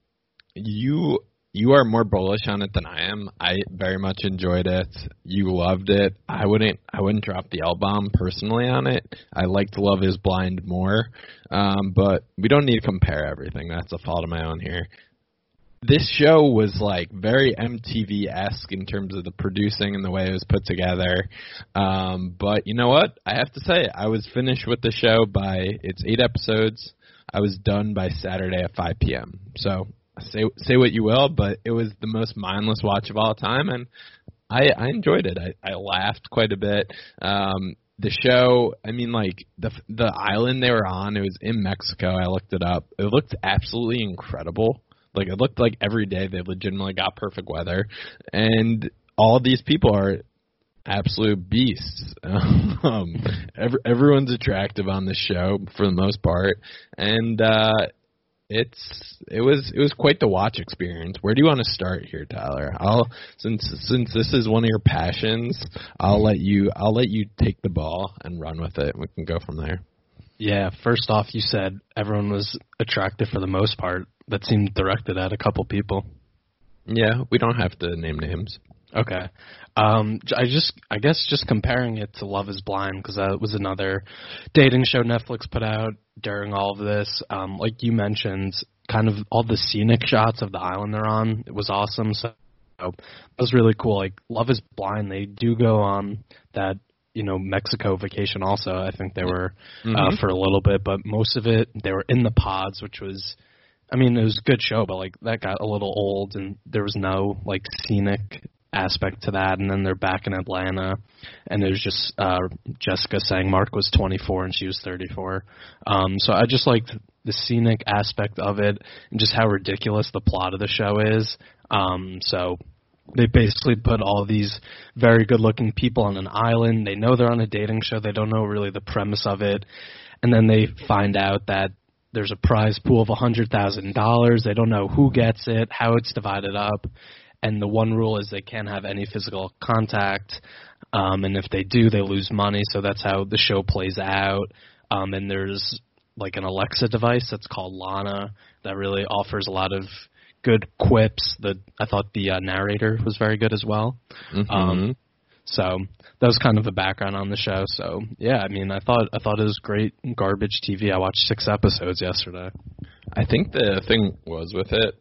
you you are more bullish on it than I am. I very much enjoyed it. You loved it. I wouldn't I wouldn't drop the L bomb personally on it. I liked Love Is Blind more, um, but we don't need to compare everything. That's a fault of my own here this show was like very MTV esque in terms of the producing and the way it was put together. Um, but you know what? I have to say, I was finished with the show by it's eight episodes. I was done by Saturday at 5 p.m. So say say what you will, but it was the most mindless watch of all time, and I I enjoyed it. I, I laughed quite a bit. Um, the show i mean like the the island they were on it was in mexico i looked it up it looked absolutely incredible like it looked like every day they legitimately got perfect weather, and all these people are absolute beasts. um, every, everyone's attractive on the show for the most part, and uh, it's it was it was quite the watch experience. Where do you want to start here, Tyler? I'll since since this is one of your passions, I'll let you I'll let you take the ball and run with it. We can go from there. Yeah, first off, you said everyone was attractive for the most part that seemed directed at a couple people. Yeah, we don't have to name names. Okay. Um, I just, I guess, just comparing it to Love Is Blind because that was another dating show Netflix put out during all of this. Um, like you mentioned, kind of all the scenic shots of the island they're on. It was awesome. So that was really cool. Like Love Is Blind, they do go on that you know Mexico vacation. Also, I think they were uh, mm-hmm. uh, for a little bit, but most of it they were in the pods, which was I mean, it was a good show, but like that got a little old, and there was no like scenic aspect to that. And then they're back in Atlanta, and it was just uh, Jessica saying Mark was 24 and she was 34. Um, so I just liked the scenic aspect of it, and just how ridiculous the plot of the show is. Um, so they basically put all these very good-looking people on an island. They know they're on a dating show. They don't know really the premise of it, and then they find out that there's a prize pool of $100,000. They don't know who gets it, how it's divided up, and the one rule is they can't have any physical contact. Um, and if they do, they lose money. So that's how the show plays out. Um, and there's like an Alexa device that's called Lana that really offers a lot of good quips. The I thought the uh, narrator was very good as well. Mm-hmm. Um, so that was kind of the background on the show. So yeah, I mean, I thought I thought it was great garbage TV. I watched six episodes yesterday. I think the thing was with it,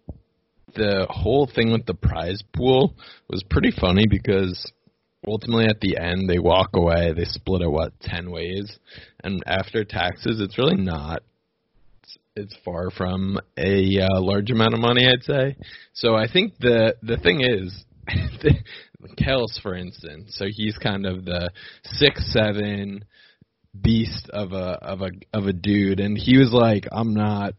the whole thing with the prize pool was pretty funny because ultimately at the end they walk away, they split it what ten ways, and after taxes, it's really not it's far from a uh, large amount of money, I'd say. So I think the the thing is, Kelz, for instance, so he's kind of the six seven beast of a of a of a dude, and he was like, I'm not.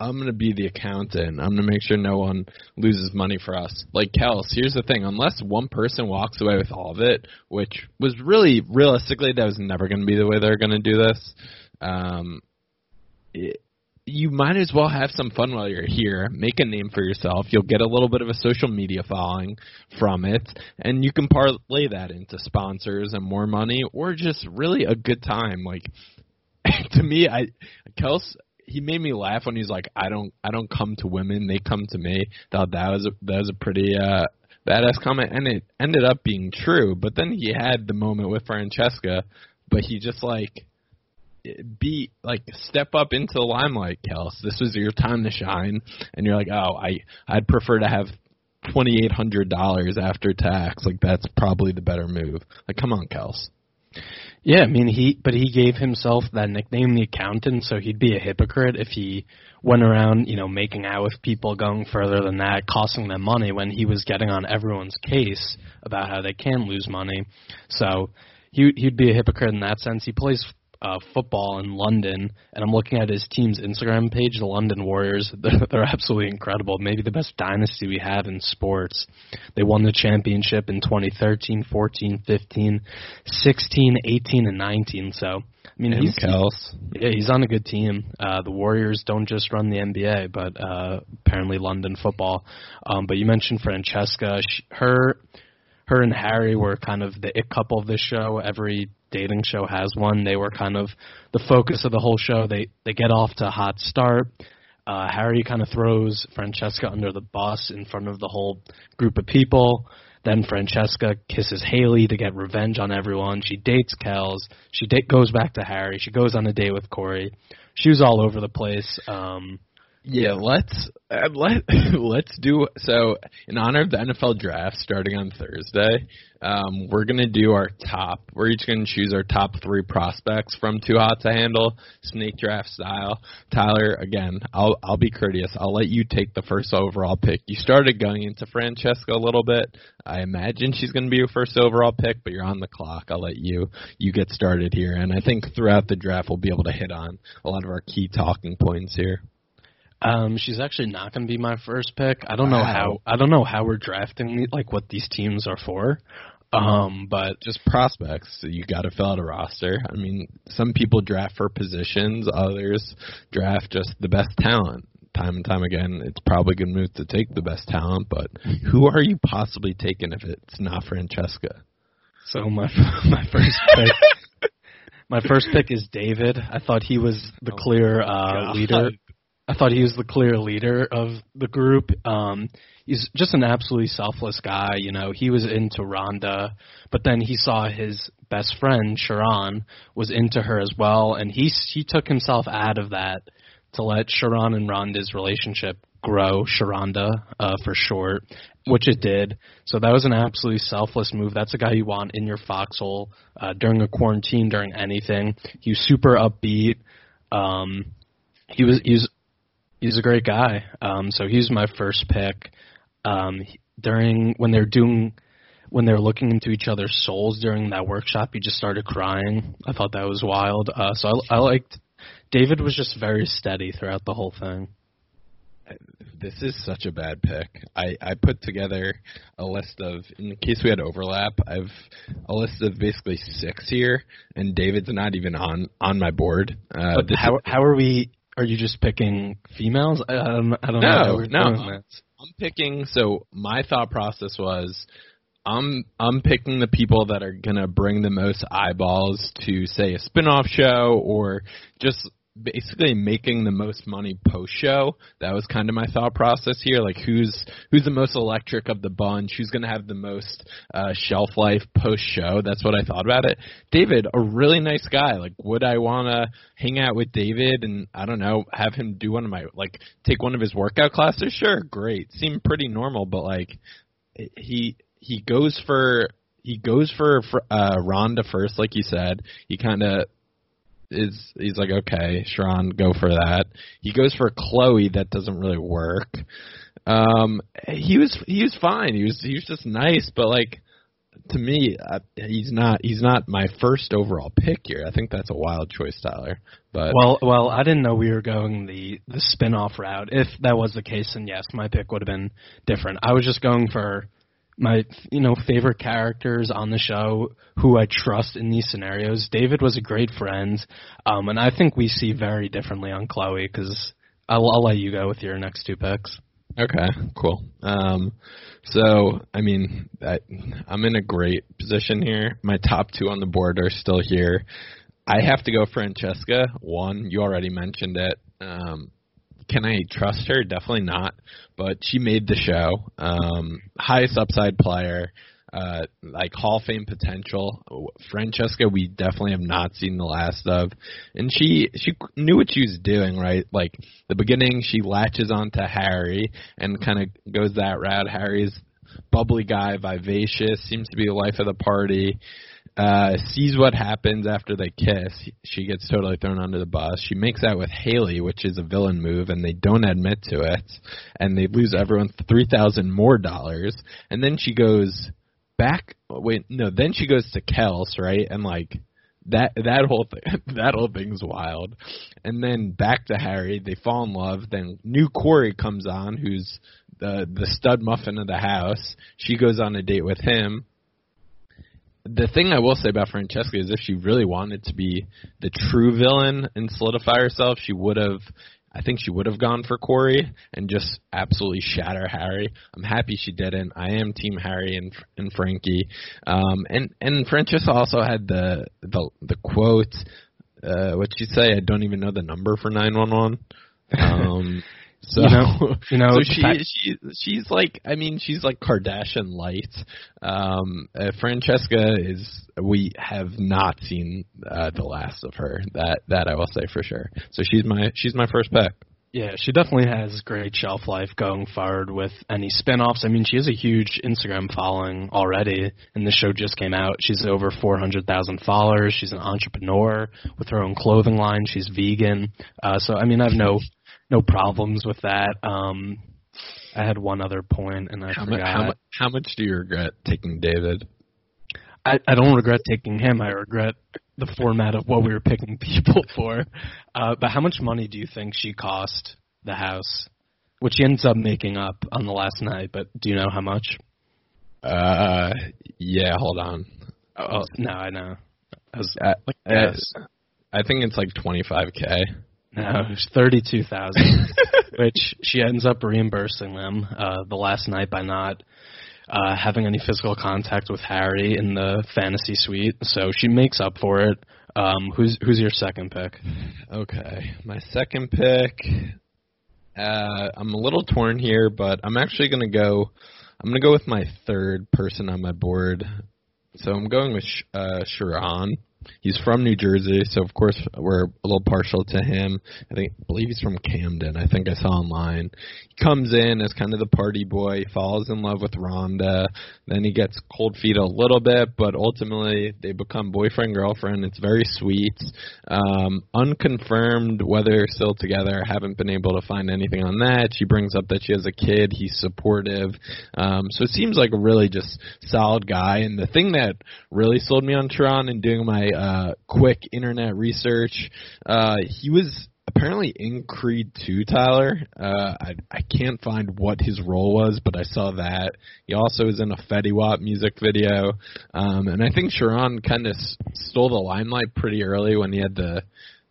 I'm gonna be the accountant. I'm gonna make sure no one loses money for us. Like Kelz, here's the thing: unless one person walks away with all of it, which was really realistically that was never gonna be the way they're gonna do this. Um, it, you might as well have some fun while you're here. Make a name for yourself. You'll get a little bit of a social media following from it, and you can parlay that into sponsors and more money, or just really a good time. Like to me, I Kelz he made me laugh when he's like, "I don't, I don't come to women; they come to me." Thought that was a, that was a pretty uh, badass comment, and it ended up being true. But then he had the moment with Francesca, but he just like be like step up into the limelight, Kelz. This was your time to shine, and you're like, oh, I I'd prefer to have twenty eight hundred dollars after tax. Like that's probably the better move. Like, come on, Kelz. Yeah, I mean he, but he gave himself that nickname, the accountant. So he'd be a hypocrite if he went around, you know, making out with people, going further than that, costing them money when he was getting on everyone's case about how they can lose money. So he he'd be a hypocrite in that sense. He plays uh, football in London, and I'm looking at his team's Instagram page, the London Warriors. They're, they're absolutely incredible. Maybe the best dynasty we have in sports. They won the championship in 2013, 14, 15, 16, 18, and 19. So, I mean, he's Kelz. yeah, he's on a good team. Uh, the Warriors don't just run the NBA, but uh, apparently London football. Um, but you mentioned Francesca. She, her, her and Harry were kind of the it couple of this show. Every dating show has one. They were kind of the focus of the whole show. They they get off to a hot start. Uh, Harry kind of throws Francesca under the bus in front of the whole group of people. Then Francesca kisses Haley to get revenge on everyone. She dates Kelz. She da- goes back to Harry. She goes on a date with Kori. She was all over the place. Um, Yeah, let's uh, let let's do so in honor of the NFL draft starting on Thursday. Um, we're gonna do our top. We're each gonna choose our top three prospects from Too Hot to Handle, snake draft style. Tyler, again, I'll I'll be courteous. I'll let you take the first overall pick. You started going into Francesca a little bit. I imagine she's gonna be your first overall pick, but you're on the clock. I'll let you you get started here, and I think throughout the draft we'll be able to hit on a lot of our key talking points here. Um, she's actually not going to be my first pick. I don't know Wow. how. I don't know how we're drafting like what these teams are for. Um, but just prospects. So you got to fill out a roster. I mean, some people draft for positions, others draft just the best talent. Time and time again, it's probably a good move to take the best talent, but who are you possibly taking if it's not Francesca? so my my first pick, my first pick is David. I thought he was the clear uh, leader. I thought he was the clear leader of the group. Um, he's just an absolutely selfless guy. You know, he was into Rhonda, but then he saw his best friend Sharron was into her as well, and he he took himself out of that to let Sharron and Rhonda's relationship grow, Sharonda uh, for short, which it did. So that was an absolutely selfless move. That's a guy you want in your foxhole uh, during a quarantine, during anything. He was super upbeat. Um, he was he was he's a great guy. Um, so he's my first pick. Um, during when they're doing when they're looking into each other's souls during that workshop, he just started crying. I thought that was wild. Uh, so I, I liked David was just very steady throughout the whole thing. This is such a bad pick. I, I put together a list of, in case we had overlap, I've a list of basically six here, and David's not even on on my board. Uh, how is- how are we? Are you just picking females? I, I don't, don't know. No, no. I'm picking. So my thought process was, I'm I'm picking the people that are gonna bring the most eyeballs to say a spin-off show or just basically making the most money post show. That was kind of my thought process here. Like who's who's the most electric of the bunch? Who's gonna have the most uh, shelf life post show? That's what I thought about it. David, a really nice guy. Like would I wanna hang out with David and I don't know, have him do one of my like take one of his workout classes? Sure, great. Seemed pretty normal, but like he he goes for he goes for uh Rhonda first, like you said. He kind of is he's like, okay, Sharron, go for that. He goes for Chloe. That doesn't really work. Um, he was he was fine. He was he was just nice, but like to me, uh, he's not he's not my first overall pick here. I think that's a wild choice, Tyler. But well, well, I didn't know we were going the the spin-off route. If that was the case, then yes, my pick would have been different. I was just going for my you know favorite characters on the show who I trust in these scenarios. David was a great friend, um, and I think we see very differently on Chloe because I'll, I'll let you go with your next two picks. Okay, cool. Um, so, I mean, I, I'm in a great position here. My top two on the board are still here. I have to go Francesca. One, you already mentioned it. Um, can I trust her? Definitely not. But she made the show. Um, highest upside player uh, like Hall of Fame potential. Francesca, we definitely have not seen the last of, and she she knew what she was doing, right? Like the beginning, she latches onto Harry and kind of goes that route. Harry's bubbly guy, vivacious, seems to be the life of the party. Uh, sees what happens after they kiss. She gets totally thrown under the bus. She makes out with Haley, which is a villain move, and they don't admit to it. And they lose everyone three thousand more dollars. And then she goes back wait no then she goes to Kelz right and like that that whole thing that whole thing's wild and then back to Harry they fall in love then new Kori comes on who's the the stud muffin of the house she goes on a date with him the thing I will say about Francesca is if she really wanted to be the true villain and solidify herself, she would have I think she would have gone for Kori and just absolutely shatter Harry. I'm happy she didn't. I am Team Harry and and Frankie. Um, and and Francesca also had the the the quote. Uh, what she say? I don't even know the number for nine one one. Um, so you know, you know so she she she's like I mean she's like Kardashian light. Um, uh, Francesca is we have not seen uh, the last of her. That that I will say for sure. So she's my she's my first pick. Yeah, she definitely has great shelf life going forward with any spin-offs. I mean, she has a huge Instagram following already, and the show just came out. She's over 400,000 followers. She's an entrepreneur with her own clothing line. She's vegan. Uh, so, I mean, I have no no problems with that. Um, I had one other point, and I how forgot. Much, how, much, how much do you regret taking David? I, I don't regret taking him. I regret the format of what we were picking people for. Uh, but how much money do you think she cost the house? Which she ends up making up on the last night, but do you know how much? Uh, yeah. Hold on. Oh no, I know. I was uh, like, yes. I think it's like 25k. No, it was thirty-two thousand, which she ends up reimbursing them uh, the last night by not uh, having any physical contact with Harry in the fantasy suite. So she makes up for it. Um, who's who's your second pick? Okay, my second pick. Uh, I'm a little torn here, but I'm actually gonna go. I'm gonna go with my third person on my board. So I'm going with uh, Sharron. He's from New Jersey, so of course we're a little partial to him. I think I believe he's from Camden. I think I saw online. He comes in as kind of the party boy, falls in love with Rhonda, then he gets cold feet a little bit, but ultimately they become boyfriend girlfriend. It's very sweet. Um, unconfirmed whether still together. Haven't been able to find anything on that. She brings up that she has a kid. He's supportive. Um, so it seems like a really just solid guy. And the thing that really sold me on Tron and doing my uh, quick internet research. Uh, he was apparently in Creed 2, Tyler. Uh, I I can't find what his role was, but I saw that. He also was in a Fetty Wap music video, um, and I think Sharron kind of s- stole the limelight pretty early when he had the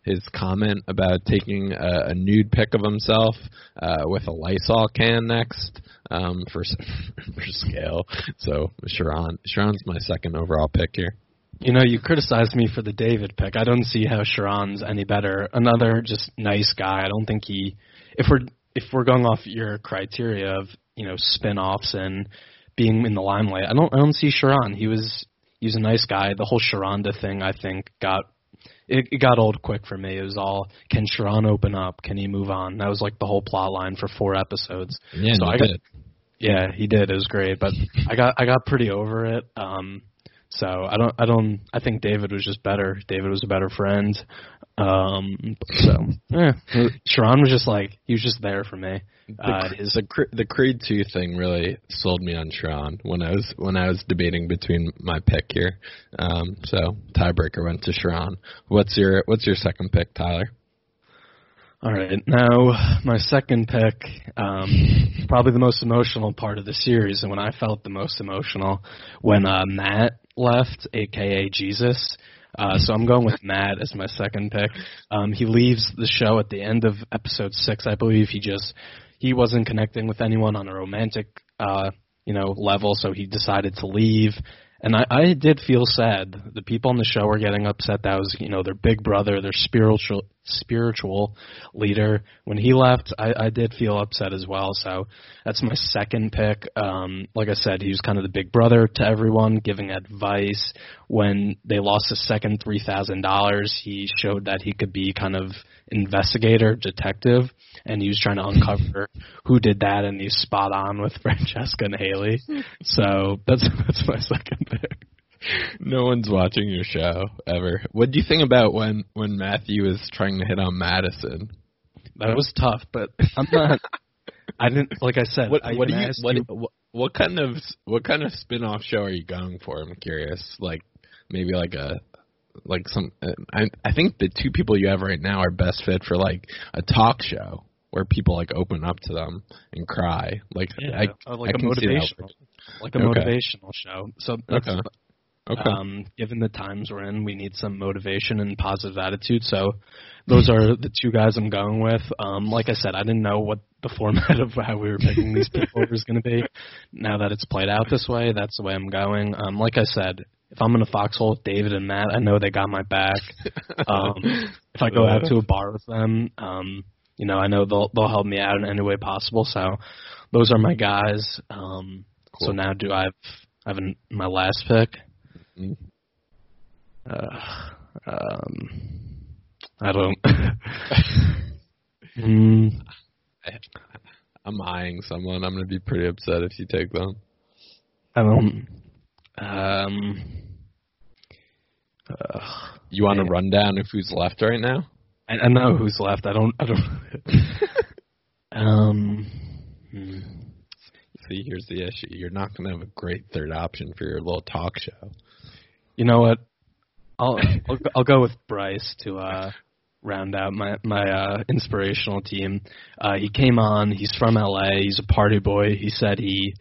his comment about taking a, a nude pic of himself uh, with a Lysol can next um, for for scale. So Sharron Sharron's my second overall pick here. You know, you criticized me for the David pick. I don't see how Sharron's any better. Another just nice guy. I don't think he. If we're if we're going off your criteria of you know spin-offs and being in the limelight, I don't I don't see Sharron. He was he was a nice guy. The whole Sharonda thing, I think, got it, it got old quick for me. It was all can Sharron open up? Can he move on? That was like the whole plot line for four episodes. Yeah, so I got, did. yeah, he did. It was great, but I got I got pretty over it. Um, So I don't I don't I think David was just better. David was a better friend. Um so yeah. Sharron was just like he was just there for me. The, Uh, his, the the Creed two thing really sold me on Sharron when I was when I was debating between my pick here. Um, so tiebreaker went to Sharron. What's your What's your second pick, Tyler? All right, now my second pick, um, probably the most emotional part of the series, and when I felt the most emotional, when uh, Matt left, aka Jesus. Uh, so I'm going with Matt as my second pick. Um, he leaves the show at the end of episode six, I believe. He just he wasn't connecting with anyone on a romantic, uh, you know, level, so he decided to leave. And I, I did feel sad. The people on the show were getting upset. That was, you know, their big brother, their spiritual spiritual leader. When he left, I, I did feel upset as well. So that's my second pick. Um, like I said, he was kind of the big brother to everyone, giving advice. When they lost the second three thousand dollars, he showed that he could be kind of investigator, detective, and he was trying to uncover who did that, and he's spot on with Francesca and Haley. So that's that's my second pick. No one's watching your show ever. What do you think about when when Matthew was trying to hit on Madison? That was tough, but I'm not. I didn't like I said. What I what do you what, you- what kind of what kind of spin-off show are you going for? I'm curious. Like maybe like a like some I I think the two people you have right now are best fit for like a talk show where people like open up to them and cry. Like Yeah, I uh, like I a can see that motivational, like a Okay. motivational show. So that's, Okay. Okay. um, given the times we're in, we need some motivation and positive attitude. So those are the two guys I'm going with. Um, like I said, I didn't know what the format of how we were picking these people was going to be. Now that it's played out this way, that's the way I'm going. Um, like I said, if I'm in a foxhole with David and Matt, I know they got my back. Um, if I go out to a bar with them, um, you know, I know they'll they'll help me out in any way possible. So those are my guys. Um, So now do I have I have an, my last pick? Mm. Uh, um, I don't. mm, I'm eyeing someone. I'm gonna be pretty upset if you take them. I don't. Um. Uh, You want a Yeah. rundown of who's left right now? I, I know who's left. I don't. I don't. um. hmm. See, here's the issue. You're not gonna have a great third option for your little talk show. You know what? I'll I'll, go- I'll go with Bryce to uh round out my my uh inspirational team. Uh he came on, he's from LA, he's a party boy. He said he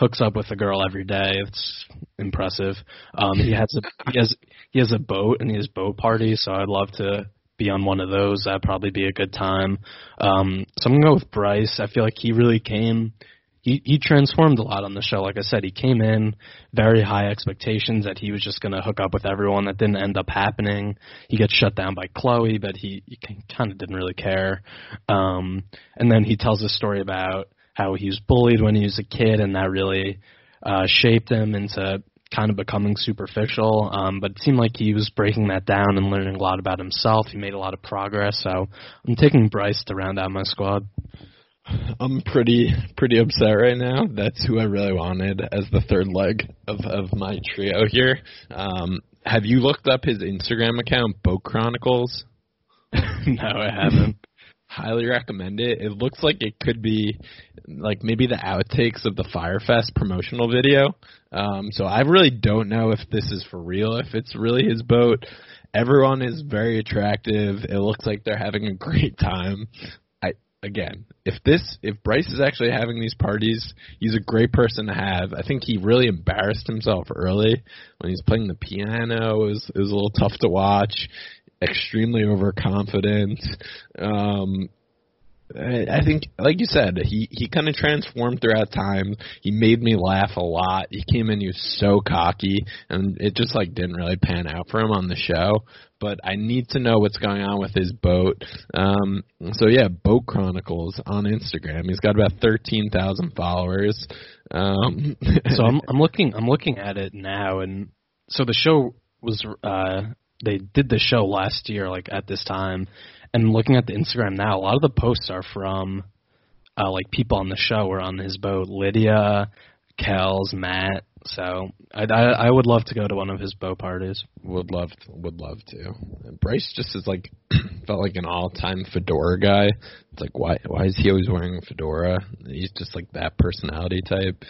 hooks up with a girl every day. It's impressive. Um he has a he has he has a boat and he has boat parties, so I'd love to be on one of those. That'd probably be a good time. Um so I'm gonna go with Bryce. I feel like he really came he he transformed a lot on the show. Like I said, he came in very high expectations that he was just going to hook up with everyone. That didn't end up happening. He gets shut down by Chloe, but he, he kind of didn't really care. Um, and then he tells a story about how he was bullied when he was a kid, and that really uh, shaped him into kind of becoming superficial. Um, but it seemed like he was breaking that down and learning a lot about himself. He made a lot of progress. So I'm taking Bryce to round out my squad. I'm pretty pretty upset right now. That's who I really wanted as the third leg of of my trio here. Um, have you looked up his Instagram account, Boat Chronicles? no, I haven't. Highly recommend it. It looks like it could be like maybe the outtakes of the Fyre Fest promotional video. Um, so I really don't know if this is for real, if it's really his boat. Everyone is very attractive. It looks like they're having a great time. I again, if this if Bryce is actually having these parties, he's a great person to have. I think he really embarrassed himself early when he's playing the piano. It was it was a little tough to watch extremely overconfident. Um, I think, like you said, he he kind of transformed throughout time. He made me laugh a lot. He came in, he was so cocky, and it just like didn't really pan out for him on the show. But I need to know what's going on with his boat. Um, so yeah, Boat Chronicles on Instagram. He's got about thirteen thousand followers. Um, so I'm I'm looking I'm looking at it now, and so the show was uh they did the show last year like at this time, and looking at the Instagram now, a lot of the posts are from uh like people on the show or on his boat. Lydia, Kelz, Matt. So I, I I would love to go to one of his boat parties. Would love to, would love to. And Bryce just is like felt like an all time fedora guy. It's like why why is he always wearing a fedora? He's just like that personality type.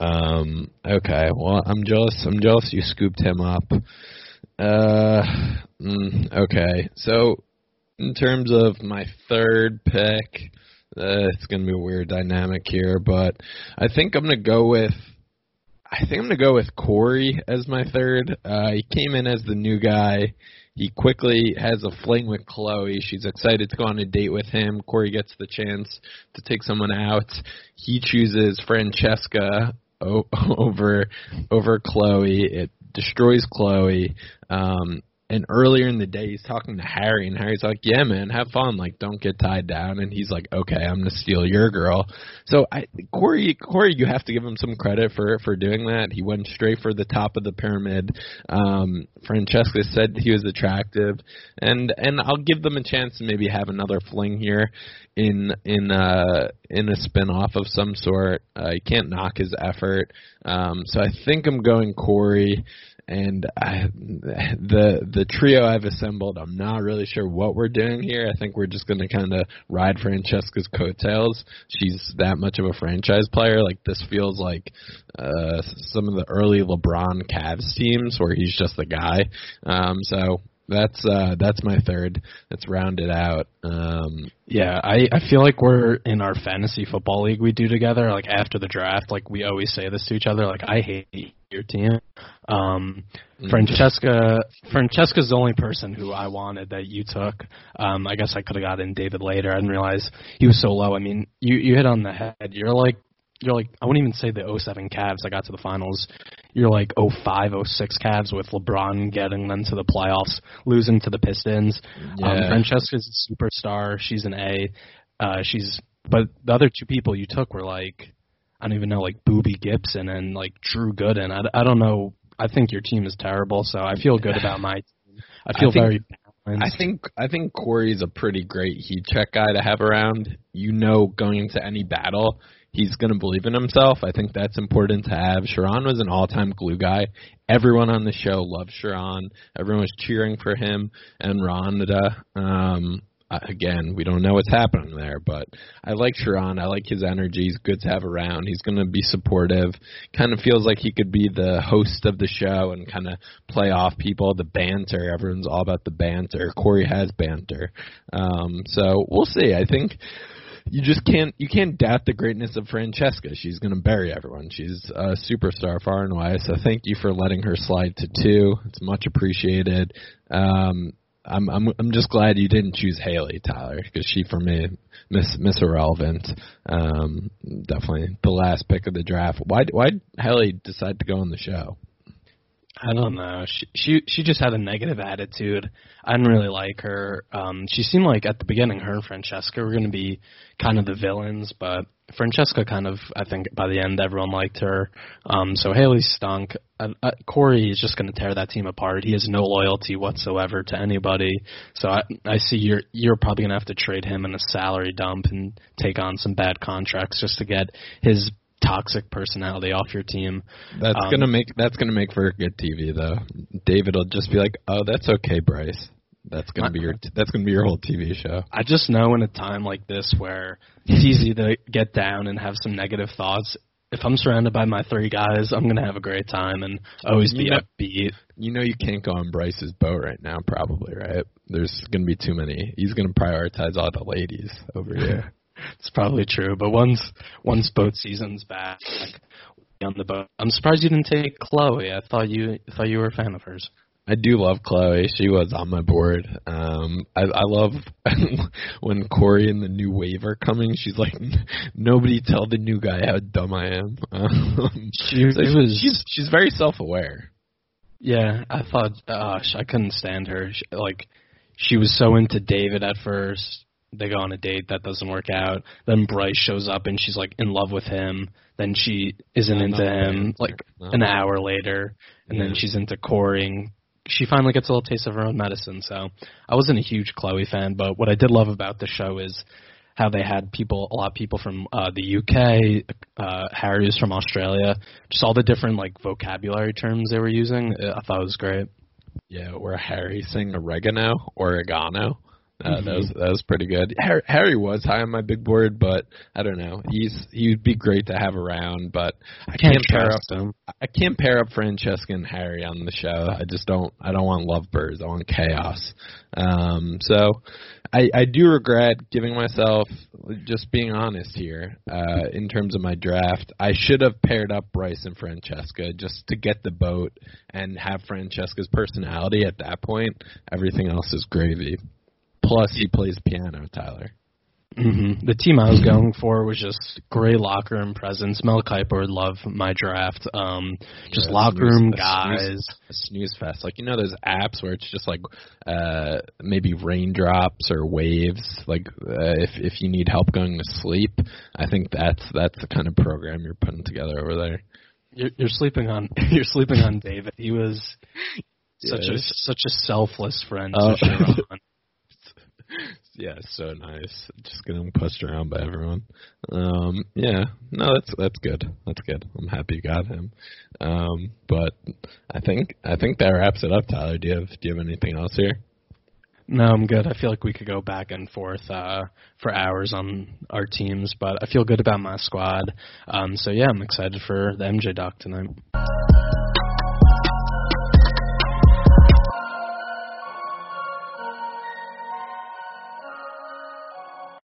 Um okay, well I'm jealous I'm jealous you scooped him up. Uh mm, okay. So in terms of my third pick, uh, it's gonna be a weird dynamic here, but I think I'm gonna go with I think I'm gonna go with Kori as my third. Uh, he came in as the new guy. He quickly has a fling with Chloe. She's excited to go on a date with him. Kori gets the chance to take someone out. He chooses Francesca over over Chloe. It destroys Chloe. Um, and earlier in the day he's talking to Harry and Harry's like, "Yeah, man, have fun. Like, don't get tied down." And he's like, "Okay, I'm gonna steal your girl." So I, Kori, Kori, you have to give him some credit for for doing that. He went straight for the top of the pyramid. Um, Francesca said he was attractive, and and I'll give them a chance to maybe have another fling here in in uh in a spin off of some sort. Uh, you can't knock his effort. Um, so I think I'm going Kori and I, the the trio I've assembled, I'm not really sure what we're doing here. I think we're just going to kind of ride Francesca's coattails. She's that much of a franchise player. Like this feels like uh, some of the early LeBron Cavs teams where he's just the guy. Um, so that's uh that's my third. That's rounded out. Um yeah, I I feel like we're in our fantasy football league we do together like after the draft like we always say this to each other like I hate your team. Um mm-hmm. Francesca Francesca's the only person who I wanted that you took. Um I guess I could have gotten David later. I didn't realize he was so low. I mean, you you hit on the head. You're like you're like I wouldn't even say the 07 Cavs I got to the finals. You're like 05, 06 Cavs with LeBron getting them to the playoffs, losing to the Pistons. Yeah. Um, Francesca's a superstar. She's an A. Uh, she's but the other two people you took were like I don't even know like Boobie Gibson and like Drew Gooden. I, I don't know. I think your team is terrible, so I feel good about my team. I feel I think, very I think I think Kori's a pretty great heat check guy to have around. You know, going into any battle, he's going to believe in himself. I think that's important to have. Sharron was an all-time glue guy. Everyone on the show loved Sharron. Everyone was cheering for him and Rhonda. Um, again, we don't know what's happening there, but I like Sharron. I like his energy. He's good to have around. He's going to be supportive. Kind of feels like he could be the host of the show and kind of play off people. The banter. Everyone's all about the banter. Kori has banter. Um, so we'll see. I think you just can't you can't doubt the greatness of Francesca. She's going to bury everyone. She's a superstar far and wide. So thank you for letting her slide to two. It's much appreciated. Um, I'm I'm I'm just glad you didn't choose Haley Tyler because she for me miss miss irrelevant. Um, definitely the last pick of the draft. Why why Haley decide to go on the show? I don't know. She she she just had a negative attitude. I didn't really like her. Um she seemed like at the beginning her and Francesca were going to be kind of the villains, but Francesca kind of I think by the end everyone liked her. Um so Haley stunk. Uh, uh, Kori is just going to tear that team apart. He has no loyalty whatsoever to anybody. So I I see you're you're probably going to have to trade him in a salary dump and take on some bad contracts just to get his toxic personality off your team. That's um, gonna make that's gonna make for a good TV though. David will just be like, "Oh, that's okay, Bryce." That's gonna be your that's gonna be your whole TV show. I just know in a time like this where it's easy to get down and have some negative thoughts. If I'm surrounded by my three guys, I'm gonna have a great time and always you be know, upbeat. You know you can't go on Bryce's boat right now, probably, right? There's gonna be too many. He's gonna prioritize all the ladies over here. It's probably true. But once once boat season's back on the boat, I'm surprised you didn't take Chloe. I thought you thought you were a fan of hers. I do love Chloe. She was on my board. Um, I, I love when Kori and the new wave are coming. She's like, nobody tell the new guy how dumb I am. Um, she, so was, she's she's very self aware. Yeah, I thought, gosh, I couldn't stand her. She, like, she was so into David at first, they go on a date that doesn't work out. Then Bryce shows up and she's like in love with him. Then she isn't no, into him like no. an hour later, and yeah. then she's into Kori. She finally gets a little taste of her own medicine. So I wasn't a huge Chloe fan, but what I did love about the show is how they had people, a lot of people from uh, the UK, uh, Harry was from Australia, just all the different like vocabulary terms they were using. I thought it was great. Yeah, where Harry saying oregano, oregano. Uh. That was that was pretty good. Harry, Harry was high on my big board, but I don't know. He's he'd be great to have around, but I can't, can't pair up him. I can't pair up Francesca and Harry on the show. I just don't. I don't want lovebirds. I want chaos. Um, so I I do regret giving myself just being honest here uh, in terms of my draft. I should have paired up Bryce and Francesca just to get the boat and have Francesca's personality at that point. Everything else is gravy. Plus, he plays piano, Tyler. Mm-hmm. The team I was going for was just great locker room presence. Mel Kiper would love my draft. Um, just yeah, locker snooze, room guys. Snooze, a snooze fest. Like you know those apps where it's just like uh, maybe raindrops or waves. Like uh, if if you need help going to sleep, I think that's that's the kind of program you're putting together over there. You're, you're sleeping on you're sleeping on David. He was such a such a selfless friend to Sharron. yeah, so nice. Just getting pushed around by everyone. Um, yeah, no, that's that's good. That's good. I'm happy you got him. Um, but I think I think that wraps it up. Tyler, do you have do you have anything else here? No, I'm good. I feel like we could go back and forth uh, for hours on our teams, but I feel good about my squad. Um, so yeah, I'm excited for the MJ doc tonight.